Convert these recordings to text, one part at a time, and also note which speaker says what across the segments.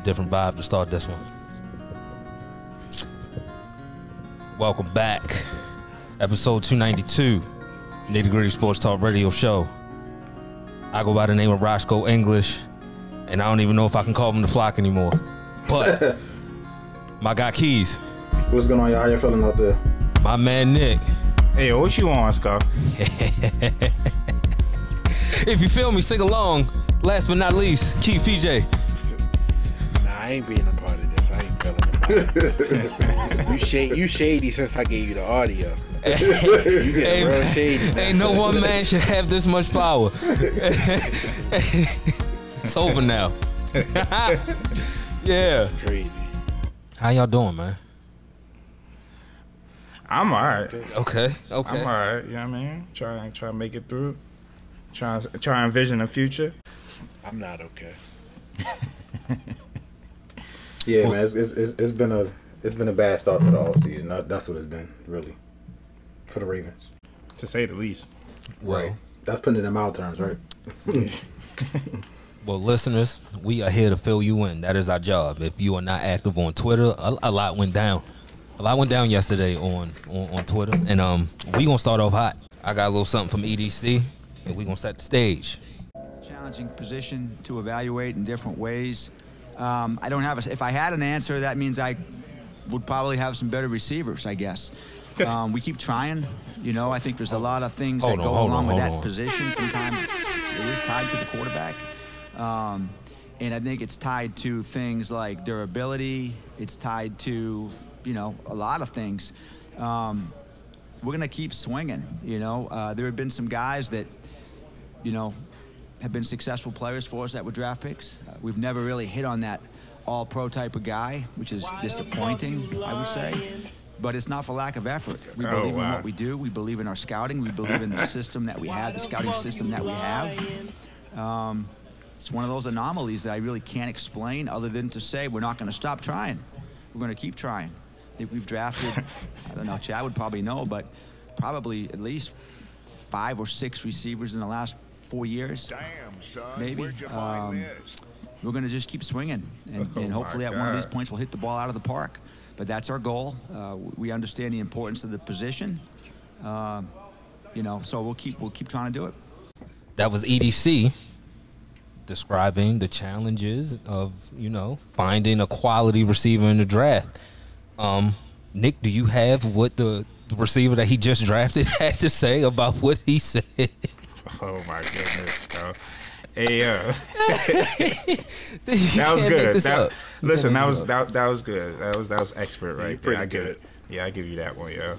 Speaker 1: a different vibe to start this one. Welcome back. Episode 292, Nitty Gritty Sports Talk Radio Show. I go by the name of Roscoe English, and I don't even know if I can call him the flock anymore. But my guy Keys,
Speaker 2: What's going on, y'all? How you feeling out there?
Speaker 1: my man Nick.
Speaker 3: Hey, what you on, Scott?
Speaker 1: If you feel me, sing along. Last but not least, Keith PJ.
Speaker 4: Nah, I ain't being a part of this. I ain't feeling about it. you, shade, you shady since I gave you the audio. You get real shady.
Speaker 1: Ain't no one man should have this much power. it's over now. yeah.
Speaker 4: It's crazy.
Speaker 1: How y'all doing, man?
Speaker 3: I'm alright.
Speaker 1: Okay. Okay.
Speaker 3: I'm alright. You know what I mean? Try, try to make it through. Try, try and envision the future.
Speaker 4: I'm not okay.
Speaker 2: Yeah, man, it's, it's, it's, it's been a it's been a bad start to the off season. That, that's what it's been, really, for the Ravens.
Speaker 3: To say the least.
Speaker 1: well,
Speaker 2: That's putting it in mild terms, right?
Speaker 1: well, listeners, we are here to fill you in. That is our job. If you are not active on Twitter, a, a lot went down. A lot went down yesterday on, on on Twitter, and um, we gonna start off hot. I got a little something from EDC, and we gonna set the stage.
Speaker 5: It's a challenging position to evaluate in different ways. Um, I don't have a, if I had an answer, that means I would probably have some better receivers, I guess. Um, we keep trying. You know, I think there's a lot of things
Speaker 1: Hold
Speaker 5: that
Speaker 1: on,
Speaker 5: go
Speaker 1: hold on,
Speaker 5: along with that
Speaker 1: on.
Speaker 5: position. Sometimes it's, it is tied to the quarterback. Um, and I think it's tied to things like durability. It's tied to, you know, a lot of things. Um, we're going to keep swinging. You know, uh, there have been some guys that, you know, have been successful players for us that were draft picks. Uh, we've never really hit on that all pro type of guy, which is disappointing, I would say. But it's not for lack of effort. We
Speaker 3: Oh,
Speaker 5: believe in what we do. We believe in our scouting. We believe in the system that we have, the scouting system that we have. Um, it's one of those anomalies that I really can't explain other than to say we're not going to stop trying. We're going to keep trying. We've drafted, I don't know, Chad would probably know, but probably at least five or six receivers in the last four years.
Speaker 6: Damn, son.
Speaker 5: Maybe.
Speaker 6: You
Speaker 5: Um,
Speaker 6: this?
Speaker 5: We're going to just keep swinging, and,
Speaker 3: Oh,
Speaker 5: and hopefully
Speaker 3: my
Speaker 5: at one of these points we'll hit the ball out of the park. But that's our goal. Uh, we understand the importance of the position, Um you know. So we'll keep we'll keep trying to do it.
Speaker 1: That was EDC describing the challenges of you know finding a quality receiver in the draft. Um, Nick, do you have what the, the receiver that he just drafted had to say about what he said?
Speaker 3: Oh my goodness, Scott. Hey, uh,
Speaker 1: that
Speaker 3: that was good. That, listen, that was that, that was good. That was that was expert right
Speaker 4: You're
Speaker 3: there.
Speaker 4: pretty
Speaker 3: I give
Speaker 4: good.
Speaker 3: it. Yeah, I give you that one, yeah.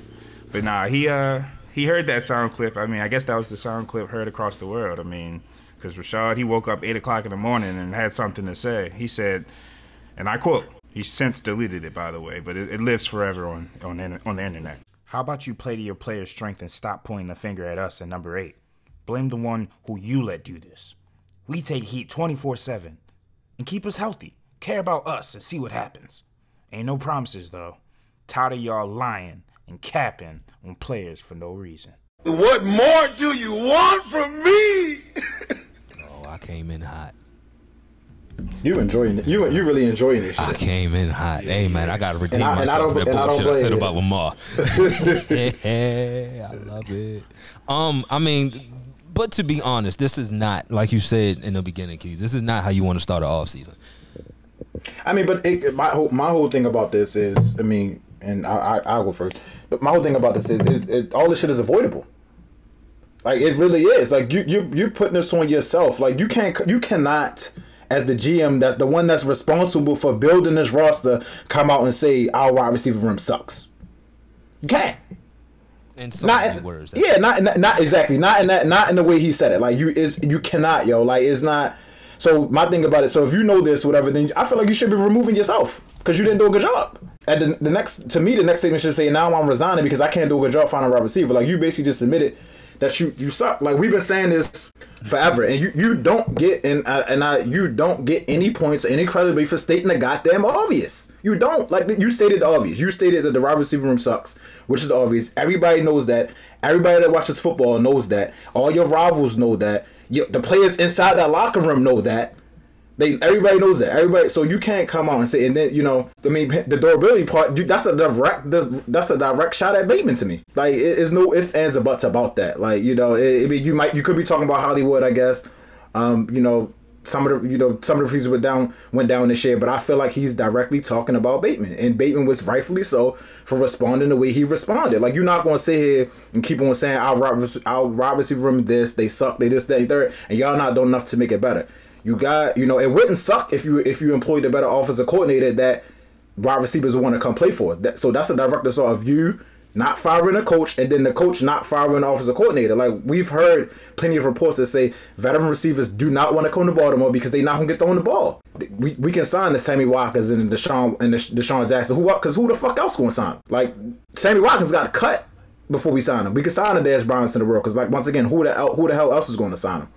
Speaker 3: But nah, he uh he heard that sound clip. I mean, I guess that was the sound clip heard across the world. I mean, because Rashod he woke up eight o'clock in the morning and had something to say. He said, and I quote. He since deleted it, by the way, but it, it lives forever on on on the internet. How about you play to your player's strength and stop pointing the finger at us at number eight? Blame the one who you let do this. We take heat 24 7 and keep us healthy. Care about us and see what happens. Ain't no promises though. Tired of y'all lying and capping on players for no reason.
Speaker 6: What more do you want from me?
Speaker 1: Oh, I came in hot.
Speaker 2: You enjoying it? You you really enjoying this
Speaker 1: I came in hot. Hey man, I gotta redeem
Speaker 2: And I- and I
Speaker 1: myself
Speaker 2: don't-
Speaker 1: for that
Speaker 2: and I don't
Speaker 1: I, said
Speaker 2: blame
Speaker 1: about Lamar. yeah, I love it. Um, I mean, but to be honest, this is not like you said in the beginning, Keys. This is not how you want to start an off season.
Speaker 2: I mean, but it, my whole my whole thing about this is, I mean, and I, I I'll go first. But my whole thing about this is, is, is all this shit is avoidable. Like it really is. Like you you you putting this on yourself. Like you can't you cannot as the GM that the one that's responsible for building this roster come out and say our wide receiver room sucks. You can't.
Speaker 1: In so
Speaker 2: Not in,
Speaker 1: words.
Speaker 2: yeah, not, not not exactly. Not in that. Not in the way he said it. Like you is you cannot, yo. Like it's not. So my thing about it. So if you know this, whatever, then I feel like you should be removing yourself because you didn't do a good job. And the, the next to me, the next statement should say, "Now I'm resigning because I can't do a good job finding a wide receiver." Like you basically just admitted that you you suck. Like we've been saying this forever, and you you don't get and I, uh, and I you don't get any points, any credibility for stating the goddamn obvious. You don't like you stated the obvious. You stated that the wide receiver room sucks, which is the obvious. Everybody knows that. Everybody that watches football knows that. All your rivals know that. Your, the players inside that locker room know that. They everybody knows that. Everybody, so you can't come out and say, and then you know, I mean, the durability part. you- That's a direct. That's a direct shot at Bateman to me. Like, it, it's no ifs ands or buts about that. Like, you know, it, I mean, you might you could be talking about Hollywood, I guess. Um, you know, some of the you know some of the reasons went down went down this year, but I feel like he's directly talking about Bateman, and Bateman was rightfully so for responding the way he responded. Like, you're not going to sit here and keep on saying wide- our wide receiver room this, they suck, they this, they third, and y'all not doing enough to make it better. You got, you know, it wouldn't suck if you if you employed a better offensive coordinator that wide receivers want to come play for. That, so that's a direct result of you not firing a coach and then the coach not firing the offensive coordinator. Like we've heard plenty of reports that say veteran receivers do not want to come to Baltimore because they not gonna get thrown the ball. We, we can sign the Sammy Watkins and the DeSean and the DeSean Jackson. Who because who the fuck else gonna sign? Like Sammy Watkins got cut before we sign him. We can sign a Dez Bryant in the world because like once again, who the who the hell else is going to sign him?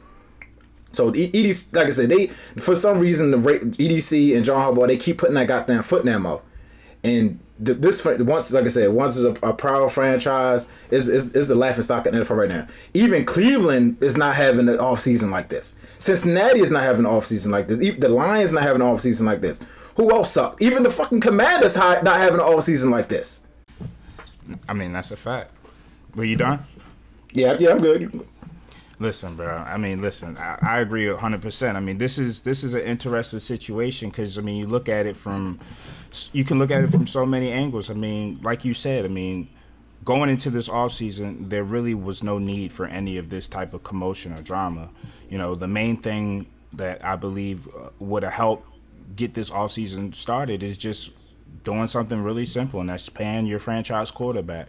Speaker 2: So EDC, like I said, they for some reason the EDC and John Harbaugh they keep putting that goddamn foot in their mouth, and th- this once like I said once is a, a proud franchise is, is is the laughing stock in the NFL right now. Even Cleveland is not having an off season like this. Cincinnati is not having an off season like this. Even the Lions not having an off season like this. Who else sucked? Even the fucking Commanders not having an off season like this.
Speaker 3: I mean, that's a fact. Were you done?
Speaker 2: Yeah, yeah, I'm good.
Speaker 3: Listen, bro. I mean, listen. I, I agree hundred percent. I mean, this is this is an interesting situation because I mean, you look at it from, you can look at it from so many angles. I mean, like you said, I mean, going into this off season, there really was no need for any of this type of commotion or drama. You know, the main thing that I believe uh, would have helped get this off season started is just doing something really simple, and that's paying your franchise quarterback.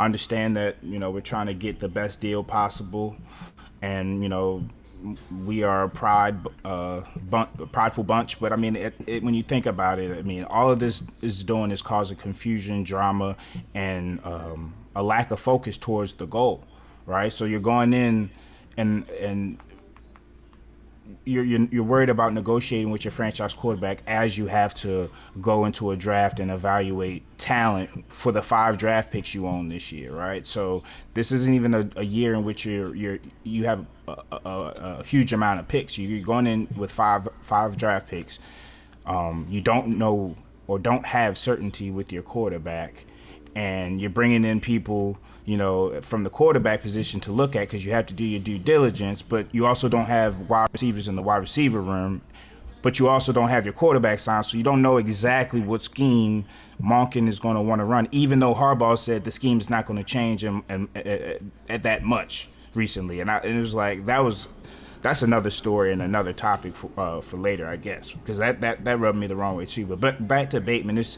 Speaker 3: I understand that you know we're trying to get the best deal possible, and you know we are a pride uh, bun- prideful bunch. But I mean, it, it, when you think about it, I mean, all of this is doing is causing confusion, drama, and um, a lack of focus towards the goal. Right, so you're going in and and you're, you're you're worried about negotiating with your franchise quarterback as you have to go into a draft and evaluate talent for the five draft picks you own this year, right? So this isn't even a, a year in which you're you're you have a, a, a huge amount of picks. You're going in with five five draft picks. Um, you don't know or don't have certainty with your quarterback, and you're bringing in people you know, from the quarterback position to look at because you have to do your due diligence, but you also don't have wide receivers in the wide receiver room, but you also don't have your quarterback signed, so you don't know exactly what scheme Monken is going to want to run, even though Harbaugh said the scheme is not going to change and, and, and, at that much recently. And, I, and it was like, that was. That's another story and another topic for, uh, for later, I guess, because that, that, that rubbed me the wrong way too. But, but back to Bateman, it's,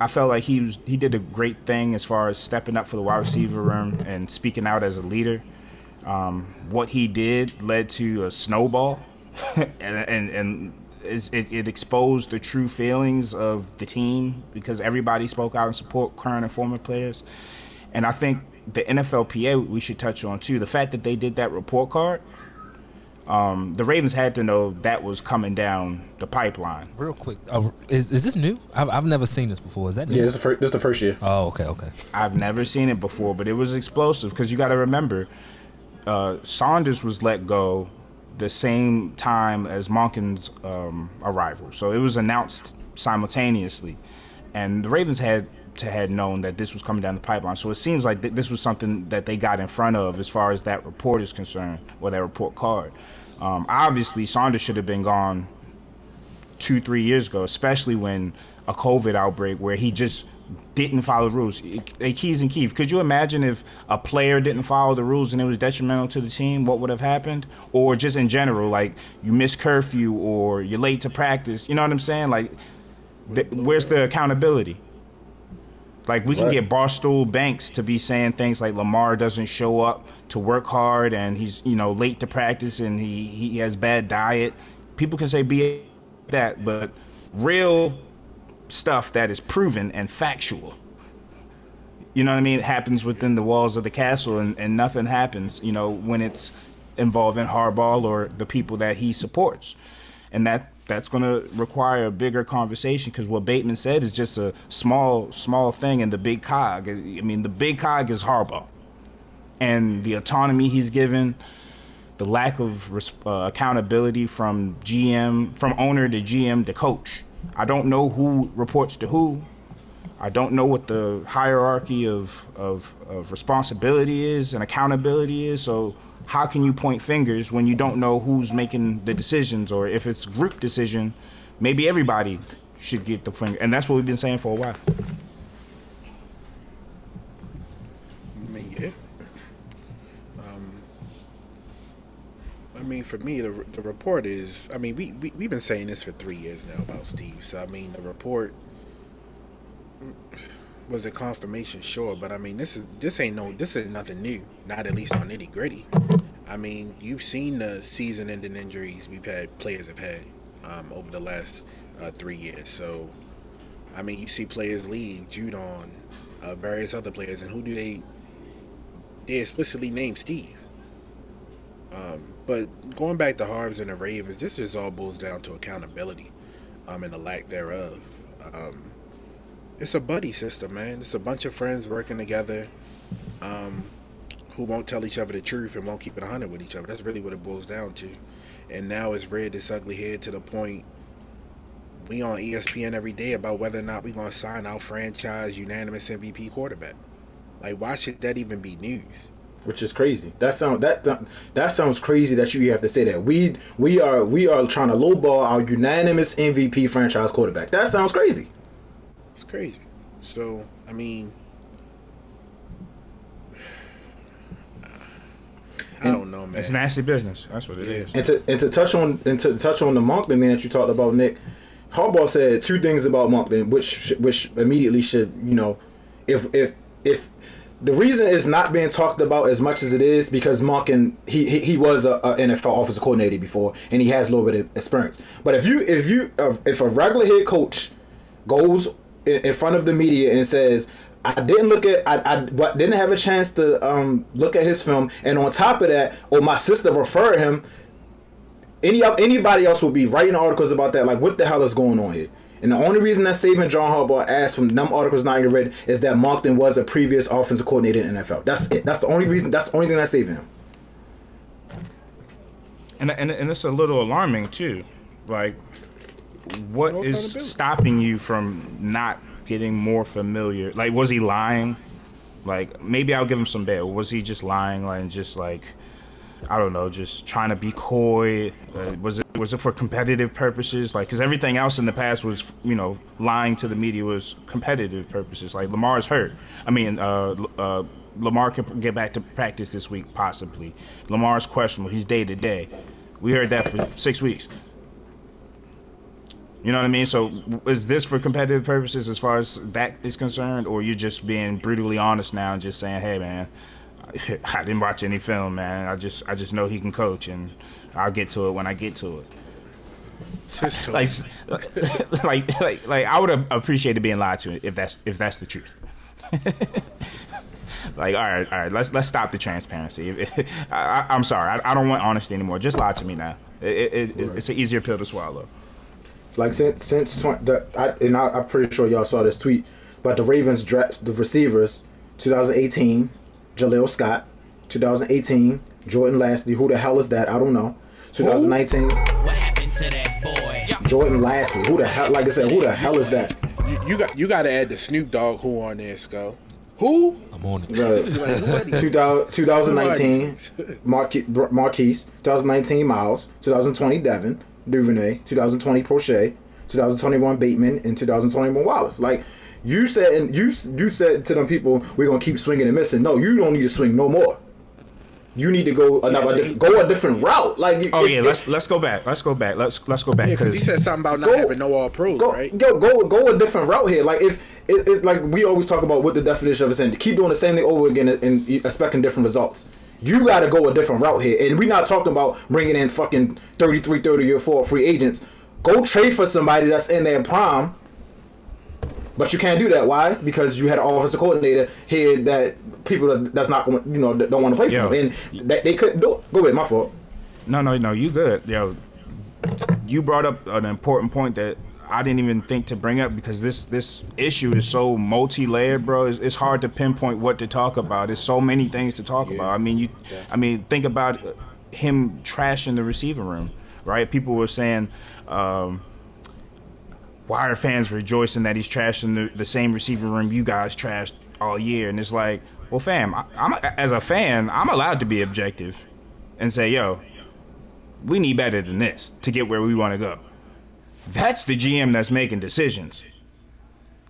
Speaker 3: I felt like he was he did a great thing as far as stepping up for the wide receiver room and speaking out as a leader. Um, what he did led to a snowball, and and, and it, it exposed the true feelings of the team because everybody spoke out and support current and former players. And I think the NFLPA we should touch on too. The fact that they did that report card um, the Ravens had to know that was coming down the pipeline.
Speaker 1: Real quick, uh, is is this new? I've, I've never seen this before. Is that new?
Speaker 2: Yeah, this is the first, this is the first year.
Speaker 1: Oh, okay, okay.
Speaker 3: I've never seen it before, but it was explosive because you got to remember, uh, Saunders was let go the same time as Monken's um, arrival, so it was announced simultaneously, and the Ravens had to had known that this was coming down the pipeline. So it seems like th- this was something that they got in front of as far as that report is concerned, or that report card. Um, obviously, Saunders should have been gone two, three years ago, especially when a COVID outbreak where he just didn't follow the rules. Hey, Keys and Keith, could you imagine if a player didn't follow the rules and it was detrimental to the team? What would have happened? Or just in general, like you miss curfew or you're late to practice. You know what I'm saying? Like, th- where's the accountability? Like we can
Speaker 2: Right.
Speaker 3: get Barstool Banks to be saying things like Lamar doesn't show up to work hard and he's you know late to practice and he he has bad diet. People can say be that, but real stuff that is proven and factual. You know what I mean? It happens within the walls of the castle and, and nothing happens, you know, when it's involving Harbaugh or the people that he supports. And that that's going to require a bigger conversation because what Bateman said is just a small small thing in the big cog. I mean, the big cog is Harbaugh, and the autonomy he's given the lack of uh, accountability from GM, from owner to GM to coach. I don't know who reports to who. I don't know what the hierarchy of, of, of responsibility is and accountability is. So how can you point fingers when you don't know who's making the decisions or if it's group decision, maybe everybody should get the finger. And that's what we've been saying for a while.
Speaker 4: I mean, yeah. Um, I mean, for me, the, the report is. I mean, we, we we've been saying this for three years now about Steve. So I mean, the report was a confirmation, sure, but I mean, this is this ain't no this is nothing new. Not at least on nitty gritty. I mean, you've seen the season-ending injuries we've had players have had um, over the last uh, three years. So, I mean, you see players leave, Judon, uh, various other players, and who do they? They explicitly name Steve. Um, but going back to Harvs and the Ravens, this just all boils down to accountability, um, and the lack thereof. Um, it's a buddy system, man. It's a bunch of friends working together, um, who won't tell each other the truth and won't keep it hundred with each other. That's really what it boils down to. And now it's reared its ugly head to the point we on ESPN every day about whether or not we're gonna sign our franchise unanimous MVP quarterback. Like, why should that even be news?
Speaker 2: Which is crazy. That sound that that- that sounds crazy that you have to say that. We we are we are trying to lowball our unanimous MVP franchise quarterback. That sounds crazy.
Speaker 4: It's crazy. So, I mean, I don't know, man.
Speaker 3: It's nasty business. That's what it is.
Speaker 2: And to and to touch on and to touch on the Monken thing that you talked about, Nick, Harbaugh said two things about Monken, which which immediately should you know, if if if the reason it's not being talked about as much as it is because Monken he he, he was a, a NFL offensive coordinator before and he has a little bit of experience. But if you if you if a regular head coach goes in, front of the media and says. I didn't look at I, I didn't have a chance to um, look at his film, and on top of that, or my sister referred him any anybody else would be writing articles about that. Like, what the hell is going on here? And the only reason that saving John Harbaugh asked from them articles not getting read is that Monken was a previous offensive coordinator in the NFL. That's it. That's the only reason. That's the only thing that's saving him.
Speaker 3: and and and it's a little alarming too. Like, what
Speaker 4: No
Speaker 3: is stopping you from not getting more familiar? Like, was he lying? Like, maybe I'll give him some bail. Was he just lying? Like, just like, I don't know, just trying to be coy? Uh, was it was it for competitive purposes? Like, because everything else in the past was, you know, lying to the media was competitive purposes. Like, Lamar's hurt. I mean, uh, uh, Lamar can get back to practice this week, possibly. Lamar's questionable. He's day to day. We heard that for six weeks. You know what I mean? So, is this for competitive purposes as far as that is concerned, or you're just being brutally honest now and just saying, "Hey, man, I didn't watch any film, man. I just, I just know he can coach, and I'll get to it when I get to it."
Speaker 4: Tool.
Speaker 3: Like, like, like, like, I would have appreciated being lied to if that's if that's the truth. like, all right, all right, let's let's stop the transparency. I, I, am sorry, I, I don't want honesty anymore. Just lie to me now. It, it, it, It's an easier pill to swallow.
Speaker 2: Like since since 20, the I, and I, I'm pretty sure y'all saw this tweet, but the Ravens draft the receivers 2018 Jaleel Scott, 2018 Jordan Lasley. Who the hell is that? I don't know. 2019
Speaker 7: What happened to that boy?
Speaker 2: Jordan Lasley. Who the hell? Like I said, who the hell is that?
Speaker 4: you, you got you got to add the Snoop Dogg who on there, Sco. Who?
Speaker 1: I'm on it.
Speaker 2: The 2000, 2019 Marque- Marquise, 2019 Miles, 2020 Devin Duvernay, 2020 Proche, 2021 Bateman, and 2021 Wallace. Like you said, and you you said to them people, we're gonna keep swinging and missing. No, you don't need to swing no more. You need to go another
Speaker 4: but
Speaker 2: diff-
Speaker 4: he-
Speaker 2: go a different route. Like
Speaker 3: Oh
Speaker 2: if-
Speaker 3: yeah,
Speaker 2: if-
Speaker 3: let's let's go back. Let's go back. Let's let's go back
Speaker 4: Yeah, because he said something about not
Speaker 2: Go-
Speaker 4: having no all pros,
Speaker 2: go,
Speaker 4: right?
Speaker 2: go go go a different route here. Like if it, it's like we always talk about what the definition of a sin. Keep doing the same thing over again and, and expecting different results. You got to go a different route here, and we're not talking about bringing in fucking 33, 30 year four free agents. Go trade for somebody that's in their prime. But you can't do that. Why? Because you had an offensive coordinator here that people that, that's not going, you know, don't want to play for
Speaker 3: Yeah.
Speaker 2: him, and that they couldn't do it. Go ahead, my fault.
Speaker 3: no no no you good yo. You brought up an important point that I didn't even think to bring up because this this issue is so multi layered, bro. It's, it's hard to pinpoint what to talk about. There's so many things to talk about. I mean you, I mean think about him trashing the receiver room, right? People were saying, um, why are fans rejoicing that he's trashing the, the same receiver room you guys trashed all year? And it's like, well, fam, I, I'm as a fan, I'm allowed to be objective and say, yo, we need better than this to get where we want to go. That's the GM that's making decisions.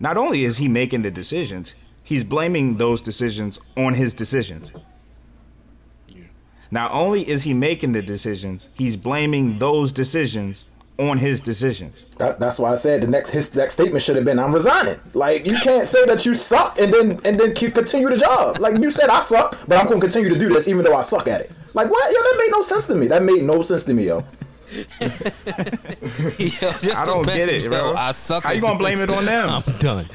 Speaker 3: Not only is he making the decisions, he's blaming those decisions on his decisions. Not only is he making the decisions, he's blaming those decisions on his decisions.
Speaker 2: That, that's why I said the next his next statement should have been I'm resigning. Like you can't say that you suck and then and then keep, continue the job. Like you said I suck, but I'm gonna continue to do this even though I suck at it. Like what? Yo, that made no sense to me. That made no sense to me, yo.
Speaker 1: Yo,
Speaker 3: I don't
Speaker 1: so
Speaker 3: get it,
Speaker 1: yo,
Speaker 3: bro.
Speaker 1: I suck.
Speaker 3: How
Speaker 1: at
Speaker 3: you gonna blame it on them?
Speaker 1: I'm done.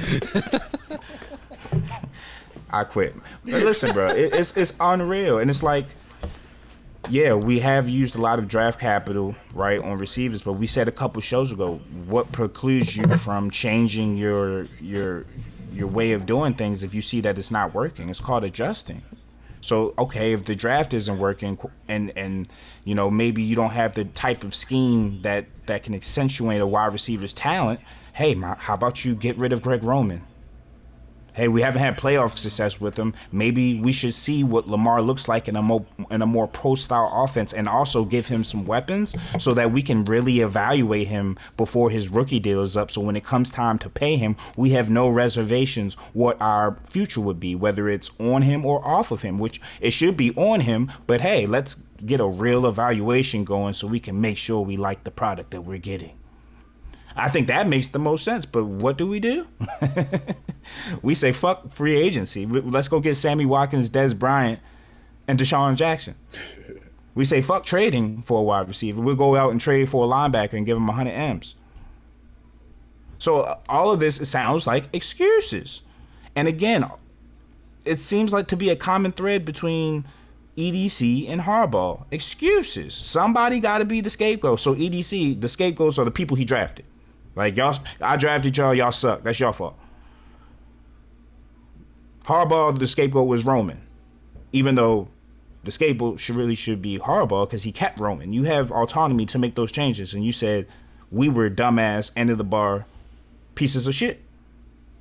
Speaker 3: I quit. But listen, bro, it, it's it's unreal, and it's like, yeah, we have used a lot of draft capital, right, on receivers, but we said a couple shows ago, what precludes you from changing your your your way of doing things if you see that it's not working? It's called adjusting. So okay, if the draft isn't working, and and you know maybe you don't have the type of scheme that that can accentuate a wide receiver's talent. Hey, my, how about you get rid of Greg Roman? Hey, we haven't had playoff success with him. Maybe we should see what Lamar looks like in a more in a more pro style offense, and also give him some weapons so that we can really evaluate him before his rookie deal is up. So when it comes time to pay him, we have no reservations what our future would be, whether it's on him or off of him. Which it should be on him, but hey, let's get a real evaluation going so we can make sure we like the product that we're getting. I think that makes the most sense. But what do we do? we say fuck free agency. Let's go get Sammy Watkins, Dez Bryant, and DeSean Jackson. We say fuck trading for a wide receiver. We'll go out and trade for a linebacker and give him 100 M's. So uh, all of this sounds like excuses. And again, it seems like to be a common thread between EDC and Harbaugh. Excuses. Somebody got to be the scapegoat. So EDC, the scapegoats are the people he drafted. Like y'all, I drafted y'all. Y'all suck. That's your fault. Harbaugh, the scapegoat was Roman, even though the scapegoat should really should be Harbaugh because he kept Roman. You have autonomy to make those changes, and you said we were dumbass end of the bar pieces of shit.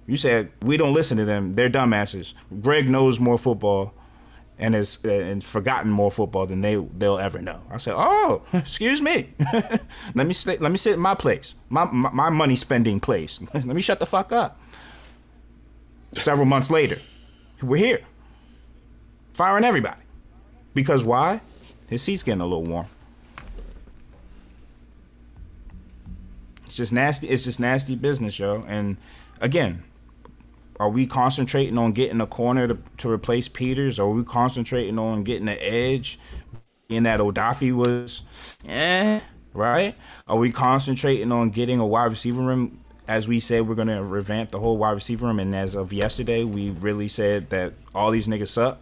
Speaker 3: You said we don't listen to them; they're dumbasses. Greg knows more football and has and forgotten more football than they they'll ever know. I said, "Oh, excuse me. let me stay, let me sit in my place, my my, my money spending place. let me shut the fuck up." Several months later, we're here, firing everybody, because why? His seat's getting a little warm. It's just nasty. It's just nasty business, yo. And again, are we concentrating on getting a corner to, to replace Peters? Are we concentrating on getting the edge? In that Odafe was, eh, right? Are we concentrating on getting a wide receiver room? As we said, we're gonna revamp the whole wide receiver room, and as of yesterday, we really said that all these niggas suck.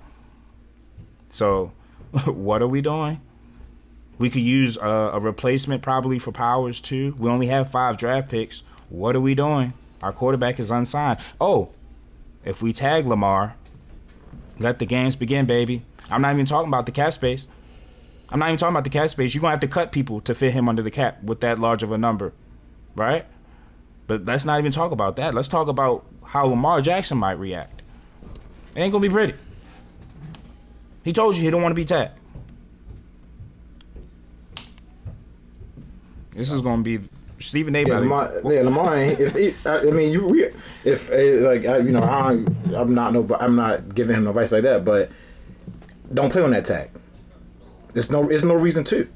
Speaker 3: So, what are we doing? We could use a, a replacement probably for Powers too. We only have five draft picks. What are we doing? Our quarterback is unsigned. Oh, if we tag Lamar, let the games begin, baby. I'm not even talking about the cap space. I'm not even talking about the cap space. You're gonna have to cut people to fit him under the cap with that large of a number, right? But let's not even talk about that. Let's talk about how Lamar Jackson might react. It ain't gonna be pretty. He told you he don't want to be tagged. This is gonna be Stephen A.
Speaker 2: Yeah, Lamar, yeah, Lamar. ain't- If he, I I mean, you, we, if uh, like I, you know, I, I'm not no, I'm not giving him advice like that, but don't play on that tag. There's no, there's no reason to.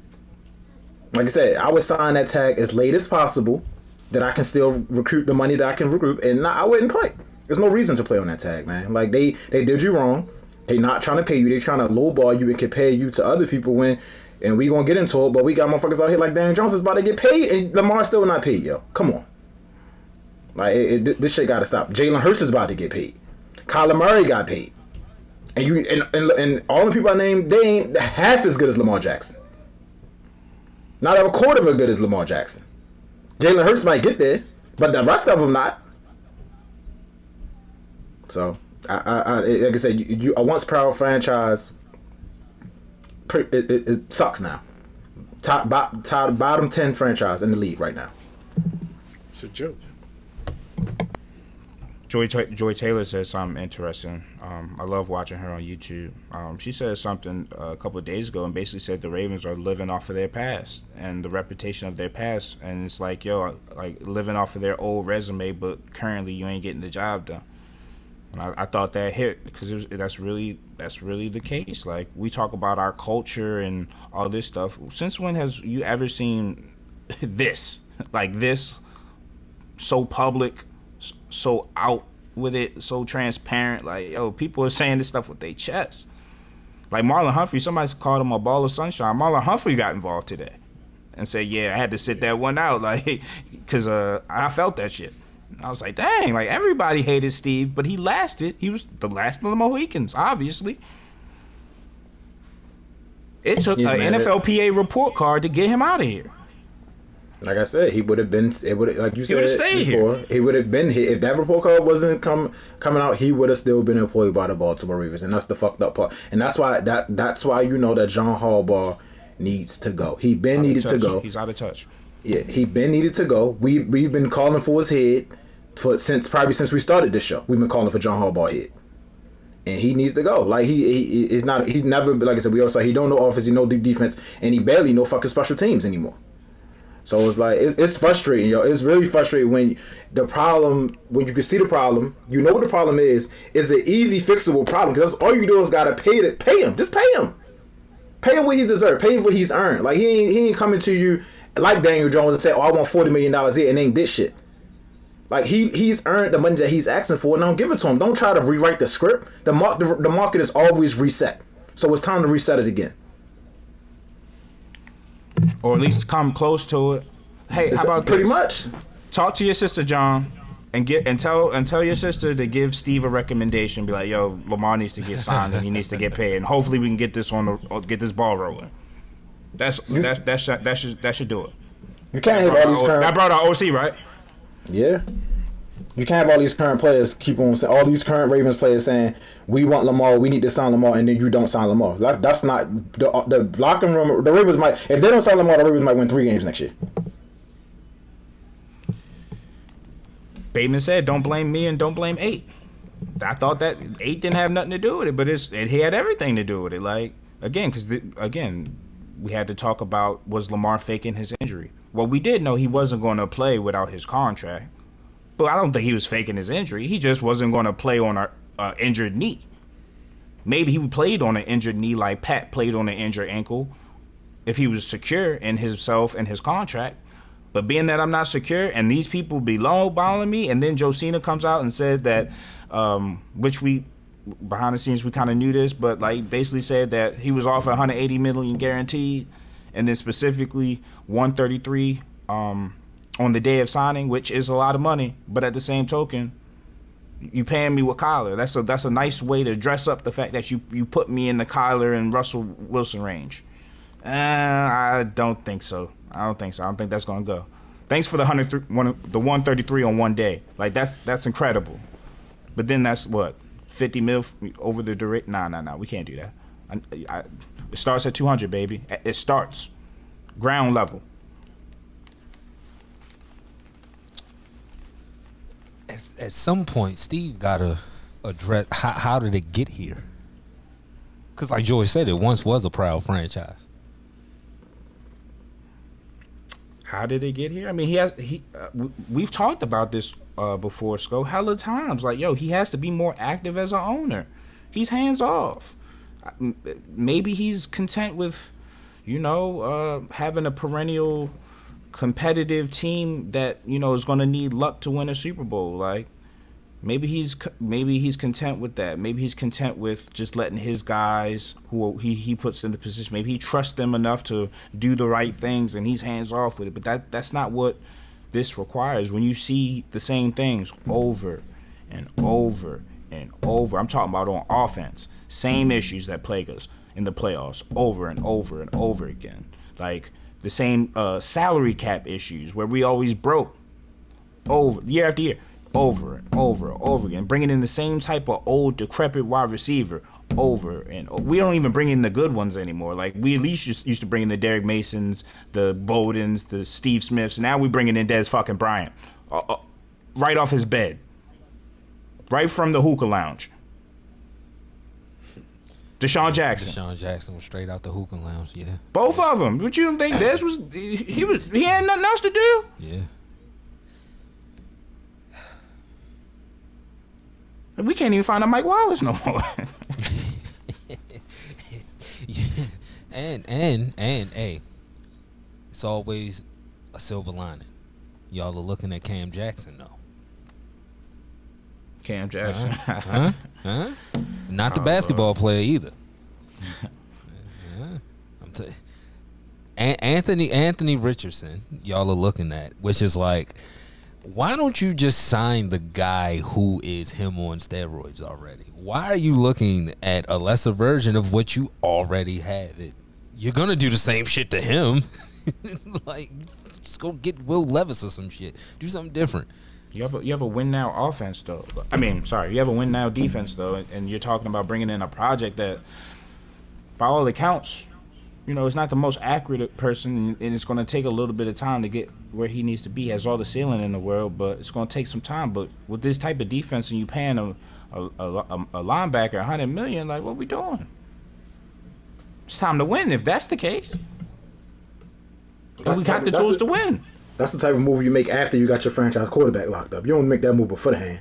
Speaker 2: Like I said, I would sign that tag as late as possible, that I can still recruit the money that I can recruit, and not, I wouldn't play. There's no reason to play on that tag, man. Like they, they did you wrong. They not trying to pay you. They trying to lowball you and compare you to other people when. And we gonna get into it, but we got motherfuckers out here like Daniel Jones is about to get paid, and Lamar still not paid, yo. Come on. Like it, it, this shit got to stop. Jalen Hurts is about to get paid. Kyler Murray got paid, and you and, and and all the people I named, they ain't half as good as Lamar Jackson. Not a quarter of as good as Lamar Jackson. Jalen Hurts might get there, but the rest of them not. So I, I, I like I said, you, you a once proud franchise it, it, it sucks now. Top, bo- top bottom ten franchise in the league right now.
Speaker 4: It's a joke.
Speaker 3: Joy Ta- Joy Taylor said something interesting. Um, I love watching her on YouTube. Um, she said something uh, a couple of days ago and basically said the Ravens are living off of their past and the reputation of their past, and it's like yo, like living off of their old resume, but currently you ain't getting the job done. And I, I thought that hit because that's really that's really the case. Like we talk about our culture and all this stuff. Since when has you ever seen this like this so public, so out with it, so transparent? Like yo, people are saying this stuff with their chest. Like Marlon Humphrey, somebody called him a ball of sunshine. Marlon Humphrey got involved today and said, "Yeah, I had to sit that one out, like, cause uh, I felt that shit." I was like, "Dang!" Like everybody hated Steve, but he lasted. He was the last of the Mohicans, obviously. It took
Speaker 2: Yeah,
Speaker 3: an
Speaker 2: it-
Speaker 3: NFLPA report card to get him out of here.
Speaker 2: Like I said, he would have been. It would like you said
Speaker 3: would've stayed here.
Speaker 2: before. He would have been here if that report card wasn't come coming out. He would have still been employed by the Baltimore Ravens, and that's the fucked up part. And that's why that that's why you know that John Harbaugh needs to go. He been needed to go.
Speaker 3: He's out of touch.
Speaker 2: Yeah, he been needed to go. We we've been calling for his head for since probably since we started this show. We've been calling for John Harbaugh head, and he needs to go. Like he he is not. He's never like I said. We also he don't know offense. He know deep defense, and he barely know fucking special teams anymore. So it's like it, it's frustrating, yo. It's really frustrating when the problem, when you can see the problem, you know what the problem is. It's an easy fixable problem because all you do is gotta pay it. Pay him. Just pay him. Pay him what he's deserved. Pay him what he's earned. Like he ain't he ain't coming to you like Daniel Jones and say, "Oh, I want forty million dollars here," and ain't this shit. Like he he's earned the money that he's asking for, and don't give it to him. Don't try to rewrite the script. The mark the, the market is always reset, so it's time to reset it again.
Speaker 3: or at least come close to it. Hey,
Speaker 2: It's
Speaker 3: how about
Speaker 2: pretty
Speaker 3: this?
Speaker 2: much?
Speaker 3: Talk to your sister, John, and get and tell and tell your sister to give Steve a recommendation. Be like, yo, Lamar needs to get signed and he needs to get paid, and hopefully we can get this on the get this ball rolling. That's that that should, that should that should do it.
Speaker 2: You can't have all these
Speaker 3: That
Speaker 2: current.
Speaker 3: brought our OC right.
Speaker 2: Yeah. You can't have all these current players keep on saying all these current Ravens players saying we want Lamar, we need to sign Lamar, and then you don't sign Lamar. Like, that's not the the locker room. The Ravens might if they don't sign Lamar, the Ravens might win three games next year.
Speaker 3: Bateman said, "Don't blame me and don't blame eight. I thought that eight didn't have nothing to do with it, but it's it had everything to do with it. Like again, because again, we had to talk about was Lamar faking his injury. Well, we did know he wasn't going to play without his contract, but I don't think he was faking his injury. He just wasn't going to play on a uh, injured knee. Maybe he played on an injured knee like Pat played on an injured ankle if he was secure in himself and his contract. But being that I'm not secure and these people be lowballing me, and then Josina comes out and said that, um, which we behind the scenes we kind of knew this, but like basically said that he was offered 180 million guaranteed, and then specifically 133 um, on the day of signing, which is a lot of money. But at the same token, you paying me with Kyler. That's a that's a nice way to dress up the fact that you you put me in the Kyler and Russell Wilson range. Uh, I don't think so. I don't think so. I don't think that's gonna go. Thanks for the hundred the one thirty three on one day. Like that's that's incredible. But then that's what fifty mil over the duration. Nah, nah, nah. We can't do that. I, I, it starts at two hundred, baby. It starts ground level.
Speaker 1: At, at some point, Steve gotta address how, how did it get here? Because, like Joy said, it once was a proud franchise.
Speaker 3: How did it get here? I mean, he has he. Uh, we've talked about this uh, before, Sco. Hella times, like yo, he has to be more active as an owner. He's hands off. Maybe he's content with, you know, uh, having a perennial competitive team that you know is going to need luck to win a Super Bowl. Like maybe he's maybe he's content with that. Maybe he's content with just letting his guys who he, he puts in the position. Maybe he trusts them enough to do the right things, and he's hands off with it. But that that's not what this requires. When you see the same things over and over and over, I'm talking about on offense, same issues that plague us in the playoffs over and over and over again, like the same uh, salary cap issues where we always broke over year after year. Over and over and over again, bringing in the same type of old decrepit wide receiver over and o- we don't even bring in the good ones anymore. Like we at least used, used to bring in the Derrick Masons, the Boldins, the Steve Smiths. Now we bringing in Dez fucking Bryant, uh, uh, right off his bed, right from the hookah lounge. DeSean Jackson.
Speaker 1: DeSean Jackson was straight out the hookah lounge. Yeah,
Speaker 3: Both of them. But you don't think Dez was he was he had nothing else to do?
Speaker 1: yeah.
Speaker 3: We can't even find a Mike Wallace no more.
Speaker 1: And and and hey, it's always a silver lining. Y'all are looking at Cam Jackson though.
Speaker 3: Cam Jackson.
Speaker 1: Huh? Huh? Not the oh, basketball player either. Yeah. I'm t- Anthony Anthony Richardson, y'all are looking at, which is like, why don't you just sign the guy who is him on steroids already? Why are you looking at a lesser version of what you already have? It you're gonna do the same shit to him. like, just go get Will Levis or some shit. Do something different.
Speaker 3: You have a, you have a win now offense though. I mean, sorry, you have a win now defense though, and, and you're talking about bringing in a project that, by all accounts, you know, it's not the most accurate person, and- it's going to take a little bit of time to get where he needs to be. He has all the ceiling in the world, but it's going to take some time. But with this type of defense, and you paying a a, a, a linebacker 100 million, like what we doing? It's time to win if that's the case.
Speaker 2: That's
Speaker 3: we
Speaker 2: the
Speaker 3: got the tools
Speaker 2: the-
Speaker 3: to win.
Speaker 2: That's the type of move you make after you got your franchise quarterback locked up. You don't make that move beforehand.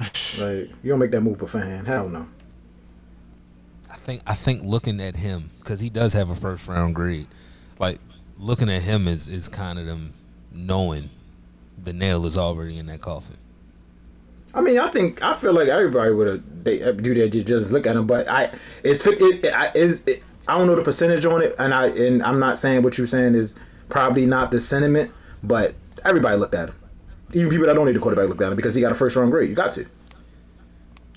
Speaker 2: Like you don't make that move beforehand. Hell no.
Speaker 1: I think I think looking at him because he does have a first round grade. Like looking at him is is kind of them knowing the nail is already in that coffin.
Speaker 2: I mean, I think I feel like everybody would they uh, do. You just look at him, but I it's it, it, I- it, I don't know the percentage on it, and I and I'm not saying what you're saying is probably not the sentiment, but everybody looked at him. Even people that don't need a quarterback looked at him because he got a first round grade. You got to.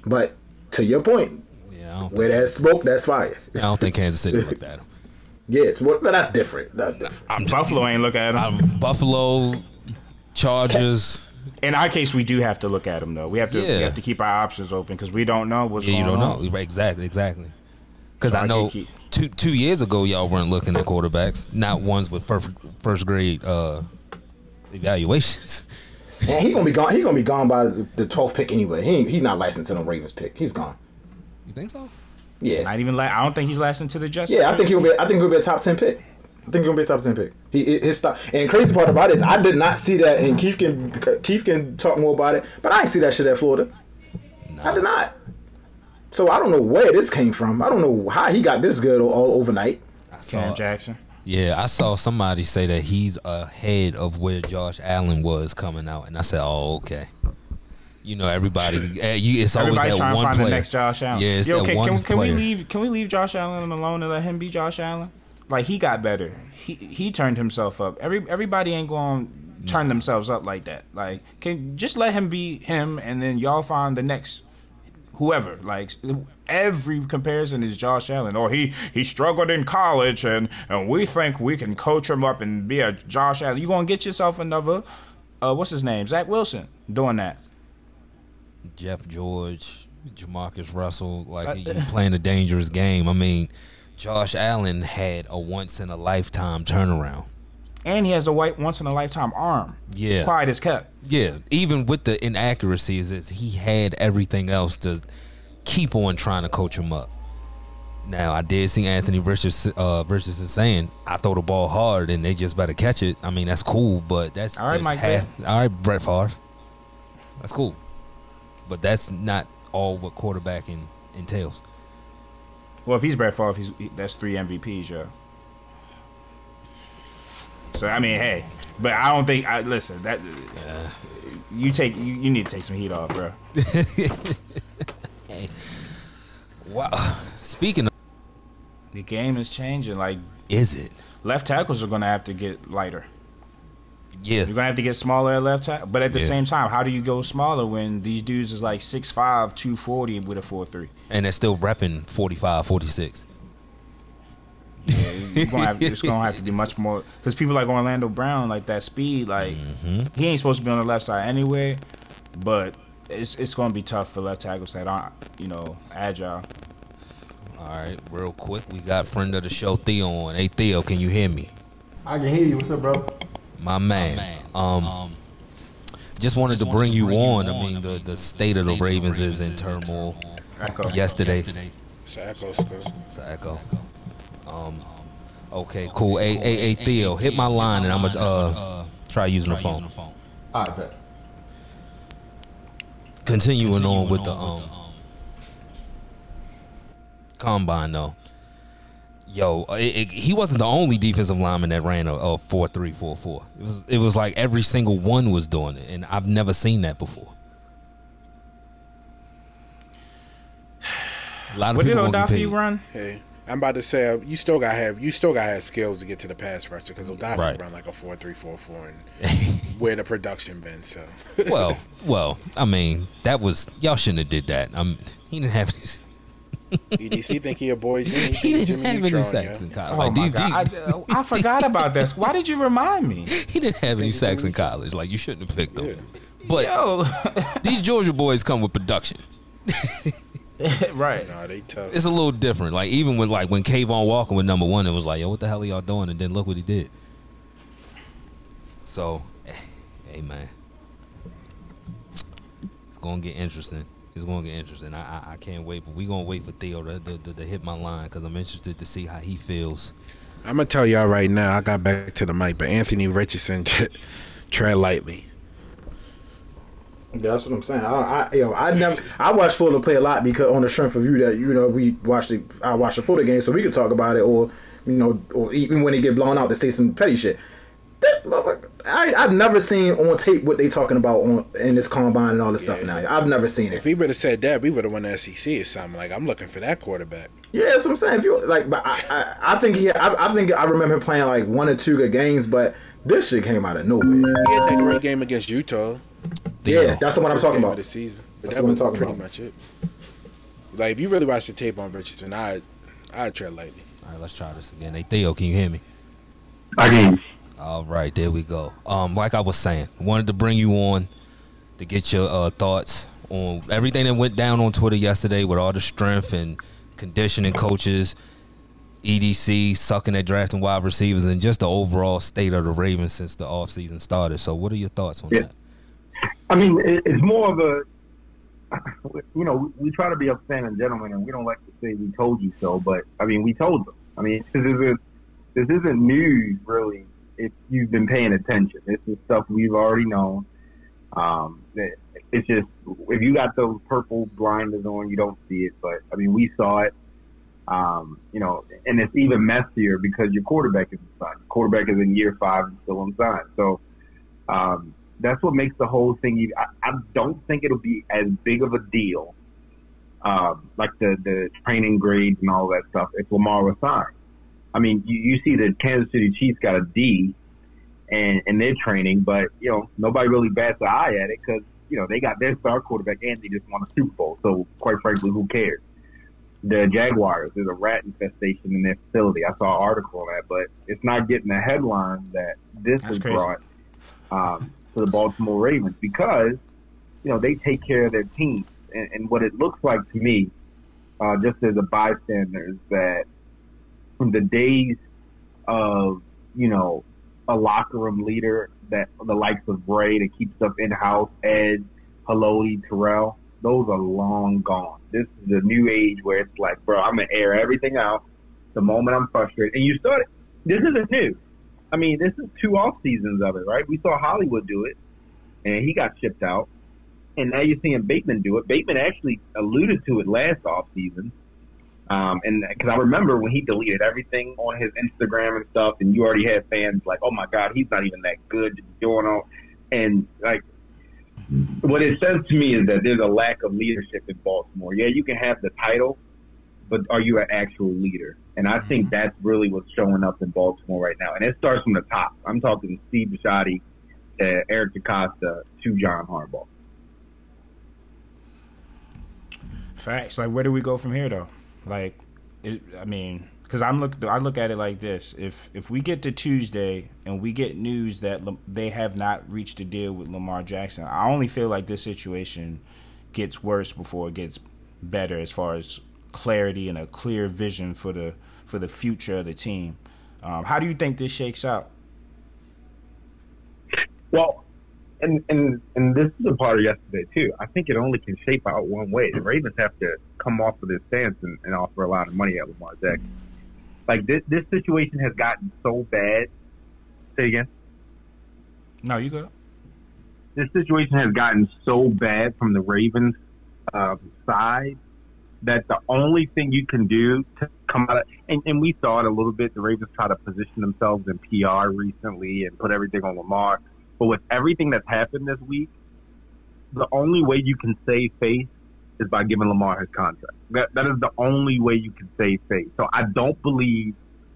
Speaker 2: But to your point, where there's smoke, that's fire.
Speaker 1: I don't think Kansas City looked at him.
Speaker 2: Yes, well, but that's different. That's different.
Speaker 1: I'm
Speaker 3: Buffalo ain't look at him.
Speaker 1: I'm Buffalo, Chargers.
Speaker 3: In our case, we do have to look at him though. We have to
Speaker 1: Yeah.
Speaker 3: we have to keep our options open because we don't know what's
Speaker 1: Yeah, you
Speaker 3: going
Speaker 1: don't
Speaker 3: on.
Speaker 1: know Right, exactly, exactly. Because
Speaker 3: So
Speaker 1: I
Speaker 3: I
Speaker 1: know
Speaker 3: can keep-
Speaker 1: two two years ago y'all weren't looking at quarterbacks, not ones with first first grade uh, evaluations.
Speaker 2: And he gonna be gone. He gonna be gone by the the 12th pick anyway. He he's not licensed to the Ravens pick. He's gone.
Speaker 1: You think so?
Speaker 2: Yeah,
Speaker 3: Not even like I don't think he's lasting to the Jets.
Speaker 2: yeah. I think he'll be. I think he'll be a top 10 pick. I think he'll be a top 10 pick. He his stop. And crazy part about it is I did not see that. And Keith can Keith can talk more about it, but I ain't see that shit at Florida. I did not. So I don't know where this came from. I don't know how he got this good all, all overnight.
Speaker 1: I saw,
Speaker 3: Cam Jackson.
Speaker 1: yeah, I saw somebody say that he's ahead of where Josh Allen was coming out, and I said, "Oh, okay." You know, everybody. eh, you, it's always
Speaker 3: Everybody's
Speaker 1: that
Speaker 3: trying to
Speaker 1: one
Speaker 3: find
Speaker 1: player.
Speaker 3: the next Josh Allen.
Speaker 1: Yeah, it's
Speaker 3: Yo,
Speaker 1: that
Speaker 3: can,
Speaker 1: one
Speaker 3: can, can we
Speaker 1: player.
Speaker 3: leave? Can we leave Josh Allen alone and let him be Josh Allen? Like he got better. He he turned himself up. Every everybody ain't going to turn themselves up like that. Like can just let him be him, and then y'all find the next whoever. Like every comparison is Josh Allen. Or he he struggled in college, and and we think we can coach him up and be a Josh Allen. You gonna get yourself another. Uh, what's his name? Zach Wilson doing that.
Speaker 1: Jeff George, Jamarcus Russell, like
Speaker 3: Uh,
Speaker 1: you playing a dangerous game. I mean, Josh Allen had a once in a lifetime turnaround.
Speaker 3: And he has a white once in a lifetime arm.
Speaker 1: Yeah.
Speaker 3: Quiet as kept.
Speaker 1: Yeah, even with the inaccuracies, it's, he had everything else to keep on trying to coach him up. Now, I did see Anthony Richardson, uh, Richardson saying, "I throw the ball hard, and they just better catch it." I mean, that's cool, but that's
Speaker 3: All right,
Speaker 1: just
Speaker 3: Mike
Speaker 1: half. All right, Brett Favre, that's cool, but that's not all what quarterbacking entails.
Speaker 3: Well, if he's Brett Favre, he's, he, that's three MVPs, yo. So I mean, hey, but I don't think. I listen. That you take you, you need to take some heat off, bro.
Speaker 1: Wow. Speaking of,
Speaker 3: The game is changing. Like
Speaker 1: is it?
Speaker 3: left tackles are gonna have to get lighter.
Speaker 1: Yeah,
Speaker 3: You're gonna have to get smaller at left tackle. But at the
Speaker 1: Yeah.
Speaker 3: same time, how do you go smaller when these dudes is like 6'5", 240 with a four three?
Speaker 1: and they're still repping 45, 46.
Speaker 3: Yeah, you're gonna have, it's gonna have to be much more because people like Orlando Brown, like that speed, like
Speaker 1: Mm-hmm.
Speaker 3: he ain't supposed to be on the left side anyway. but it's it's going to be tough for left tackles that aren't you know agile.
Speaker 1: All right, real quick, we got friend of the show Theo on. Hey Theo, can you hear me?
Speaker 8: I can hear you. What's up, bro?
Speaker 1: My man. Um, just wanted to bring you on. I mean, the, the state of the Ravens is in turmoil.
Speaker 3: Echo.
Speaker 1: Yesterday,
Speaker 4: It's an echo
Speaker 1: it's an echo. Um, okay, cool. Hey, hey, hey, Theo, hit my line and I'm gonna uh, try using the phone.
Speaker 8: All right, bet.
Speaker 1: Continuing on with the um combine though. Yo, it, it, he wasn't the only defensive lineman that ran a, a four three four four. It was it was like every single one was doing it, and I've never seen that before. A lot of
Speaker 3: What did
Speaker 1: people gonna get
Speaker 3: Odafe run?
Speaker 4: Hey, I'm about to say uh, you still got to have you still got to have skills to get to the pass rusher because Odafe
Speaker 1: Right.
Speaker 4: run like a four three four four and where the production been. So
Speaker 1: Well, well, I mean, that was y'all shouldn't have did that. Um, he didn't have any,
Speaker 4: EDC think he a boy. Jimmy,
Speaker 1: he didn't
Speaker 4: Jimmy
Speaker 1: have any
Speaker 4: Neutron,
Speaker 1: sacks
Speaker 4: yeah.
Speaker 1: in college.
Speaker 3: Oh
Speaker 1: Like
Speaker 3: my
Speaker 1: these,
Speaker 3: God. I, I forgot about this. Why did you remind me?
Speaker 1: he didn't have any sacks in college. Like you shouldn't have picked them.
Speaker 4: Yeah.
Speaker 1: But
Speaker 3: Yo,
Speaker 1: these Georgia boys come with production.
Speaker 3: right.
Speaker 4: Nah, they tough.
Speaker 1: It's a little different. Like even with like when Kayvon Walker was number one, it was like, yo, what the hell are y'all doing? And then look what he did. So, eh, hey man, it's gonna get interesting. It's gonna get interesting. I I, I can't wait, but we gonna wait for Theo to, to, to, to hit my line because I'm interested to see how he feels.
Speaker 4: I'm gonna tell y'all right now. I got back to the mic, but Anthony Richardson tread lightly.
Speaker 2: That's what I'm saying. I, I yo, I never, I watched Florida play a lot because on the strength of you that you know we watched the, I watched the Florida game so we could talk about it, or you know, or even when they get blown out, to say some petty shit. This motherfucker, I, I've never seen on tape what they talking about on in this combine and all this stuff. Now I've never seen it.
Speaker 4: If
Speaker 2: it.
Speaker 4: he would have said that, we would have won the SEC or something. Like I'm looking for that quarterback.
Speaker 2: Yeah, that's what I'm saying. If you like, but I, I, I think he, I, I think I remember him playing like one or two good games, but this shit came out of nowhere.
Speaker 4: He had that great game against Utah.
Speaker 1: Theo.
Speaker 2: Yeah, that's the one I'm talking about.
Speaker 4: of the season. But
Speaker 2: That's
Speaker 4: that
Speaker 2: what I'm talking
Speaker 4: pretty
Speaker 2: about.
Speaker 4: much it. Like if you really watch the tape on Richardson, I I tread lightly.
Speaker 1: All right, let's try this again. Hey Theo, can you hear me?
Speaker 8: I can.
Speaker 1: All right, there we go. Um, like I was saying, wanted to bring you on to get your uh, thoughts on everything that went down on Twitter yesterday with all the strength and conditioning coaches, EDC sucking at drafting wide receivers, and just the overall state of the Ravens since the offseason started. So, what are your thoughts on
Speaker 8: Yeah.
Speaker 1: that?
Speaker 8: I mean, it's more of a, you know, we, try to be upstanding gentlemen, and we don't like to say we told you so, but I mean, we told them. I mean, this isn't this isn't news really. If you've been paying attention, this is stuff we've already known. Um, it's just if you got those purple blinders on, you don't see it. But I mean, we saw it. Um, you know, and it's even messier because your quarterback isn't signed. Your quarterback is in year five and still unsigned. So um, that's what makes the whole thing. I, I don't think it'll be as big of a deal, um, like the the training grades and all that stuff. If Lamar was signed, I mean, you, you see the Kansas City Chiefs got a D, and and their training, but you know nobody really bats an eye at it because you know they got their star quarterback and they just won a Super Bowl. So quite frankly, who cares? The Jaguars, there's a rat infestation in their facility. I saw an article on that, but it's not getting the headline that this
Speaker 3: That's
Speaker 8: has
Speaker 3: crazy.
Speaker 8: brought um, to the Baltimore Ravens because you know they take care of their team, and, and what it looks like to me, uh, just as a bystander, is that from the days of you know a locker room leader that the likes of Ray that keeps stuff in house, Ed, Haloti, Terrell, those are long gone. This is a new age where it's like, bro, I'm gonna air everything out the moment I'm frustrated. And you started. This isn't new. I mean, this is two off seasons of it, right? We saw Hollywood do it, and he got shipped out. And now you're seeing Bateman do it. Bateman actually alluded to it last off season. Um, and because I remember when he deleted everything on his Instagram and stuff, and you already had fans like, "Oh my God, he's not even that good to be doing all." And like, what it says to me is that there's a lack of leadership in Baltimore. Yeah, you can have the title, but are you an actual leader? And I think that's really what's showing up in Baltimore right now. And it starts from the top. I'm talking Steve Bisciotti to Eric DeCosta to John Harbaugh.
Speaker 3: Facts. Like, where do we go from here, though? Like, it, I mean, because I'm look I look at it like this: if if we get to Tuesday and we get news that Lam- they have not reached a deal with Lamar Jackson, I only feel like this situation gets worse before it gets better as far as clarity and a clear vision for the for the future of the team. Um, how do you think this shakes out?
Speaker 8: Well, and and and this is a part of yesterday too. I think it only can shape out one way. The Ravens have to come off of this stance and, and offer a lot of money at Lamar Jackson. Like this, this situation has gotten so bad. Say again.
Speaker 3: No, you go.
Speaker 8: This situation has gotten so bad from the Ravens um, side that the only thing you can do to come out of, and, and we saw it a little bit. The Ravens try to position themselves in PR recently and put everything on Lamar. But with everything that's happened this week, the only way you can save face is by giving Lamar his contract. That that is the only way you can save face. So I don't believe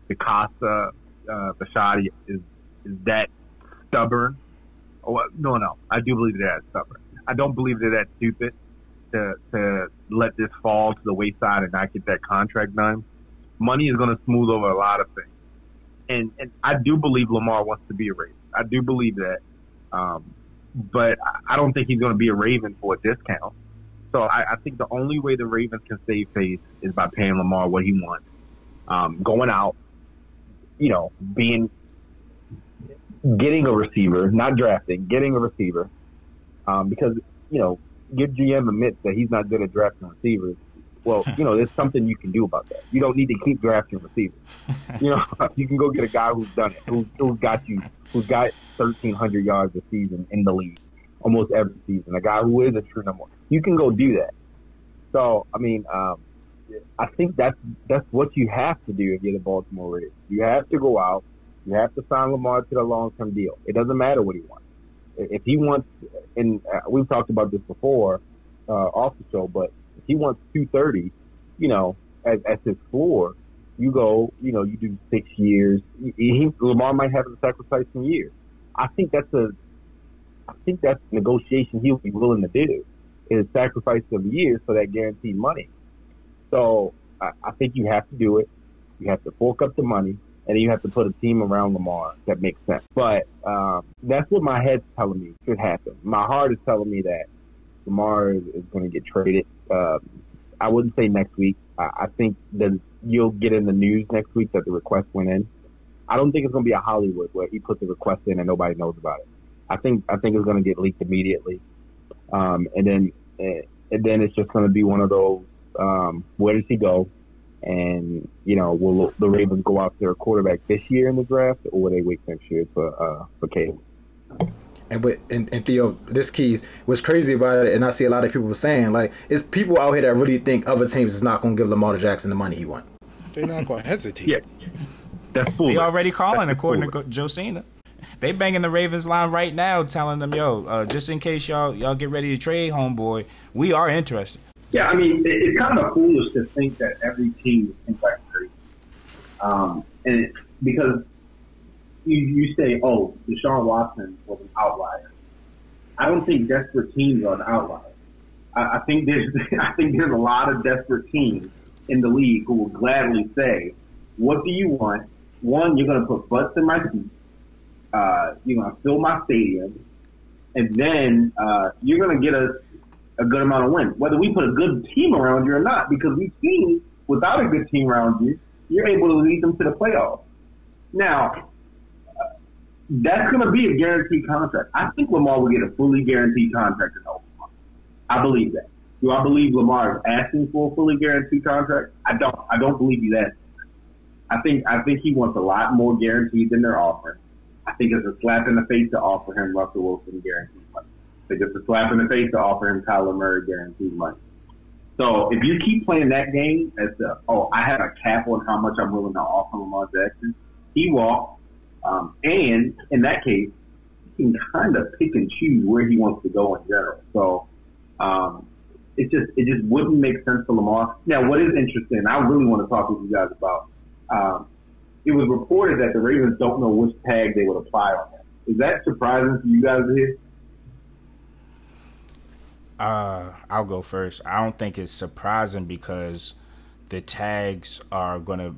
Speaker 8: DeCosta uh, Bisciotti is is that stubborn. Oh, no, no, I do believe they're that stubborn. I don't believe they're that stupid to to let this fall to the wayside and not get that contract done. Money is going to smooth over a lot of things, and and I do believe Lamar wants to be a Raven. I do believe that, um, but I- don't think he's going to be a Raven for a discount. So I, I think the only way the Ravens can save face is by paying Lamar what he wants, um, going out, you know, being getting a receiver, not drafting, getting a receiver, um, because you know your GM admits that he's not good at drafting receivers. Well, you know, there's something you can do about that. You don't need to keep drafting receivers. You know, you can go get a guy who's done it, who's, got you, who's got 1,300 yards a season in the league, almost every season. A guy who is a true number. one. You can go do that. So, I mean, um, I think that's that's what you have to do if you're the Baltimore Ravens. You have to go out. You have to sign Lamar to the long term deal. It doesn't matter what he wants. If he wants, and uh, we've talked about this before uh, off the show, but he wants 230, you know, as, as his floor, you go, you know, you do six years. He, Lamar might have to sacrifice some years. I think that's a, I think that's negotiation he'll be willing to do, is sacrifice some years for that guaranteed money. So I, I think you have to do it. You have to fork up the money, and then you have to put a team around Lamar that makes sense. But um, that's what my head's telling me should happen. My heart is telling me that Lamar is, is going to get traded. Um, I wouldn't say next week. I, I think that you'll get in the news next week that the request went in. I don't think it's going to be a Hollywood where he puts the request in and nobody knows about it. I think I think it's going to get leaked immediately, um, and then eh, and then it's just going to be one of those. Um, where does he go? And you know, will the Ravens go after a quarterback this year in the draft, or will they wait next year for uh, for Caleb?
Speaker 2: And with and, and Theo, this keys what's crazy about it, and I see a lot of people saying like, it's people out here that really think other teams is not going to give Lamar Jackson the money he wants.
Speaker 4: They're not going to hesitate.
Speaker 8: Yeah, that's foolish.
Speaker 3: They already calling,
Speaker 8: That's
Speaker 3: according
Speaker 8: foolish.
Speaker 3: to Josina. They banging the Ravens line right now, telling them, "Yo, uh, just in case y'all y'all get ready to trade, homeboy, we are interested."
Speaker 9: Yeah, I mean, it- it's kind of foolish to think that every team is impact free. Um, and it, because you, you say, oh, Deshaun Watson was an outlier. I don't think desperate teams are an outlier. I, I think there's I think there's a lot of desperate teams in the league who will gladly say, "What do you want? One, you're going to put butts in my seat. Uh, you're going to fill my stadium, and then uh, you're going to get us a good amount of wins, whether we put a good team around you or not, because we've seen without a good team around you, you're able to lead them to the playoffs. Now, that's going to be a guaranteed contract. I think Lamar will get a fully guaranteed contract in Oklahoma. I believe that. Do I believe Lamar is asking for a fully guaranteed contract? I don't. I don't believe he's asking. I think I think he wants a lot more guaranteed than they're offering. I think it's a slap in the face to offer him Russell Wilson guaranteed money. I think it's a slap in the face to offer him Kyler Murray guaranteed money. So if you keep playing that game as the oh I have a cap on how much I'm willing to offer Lamar Jackson, he walks, um, and in that case, he can kind of pick and choose where he wants to go in general. So um, it just it just wouldn't make sense for Lamar. Now, what is interesting, I really want to talk with you guys about. Um, it was reported that the Ravens don't know which tag they would apply on him. Is that surprising for you guys to hear?
Speaker 3: Uh, I'll go first. I don't think it's surprising because the tags are gonna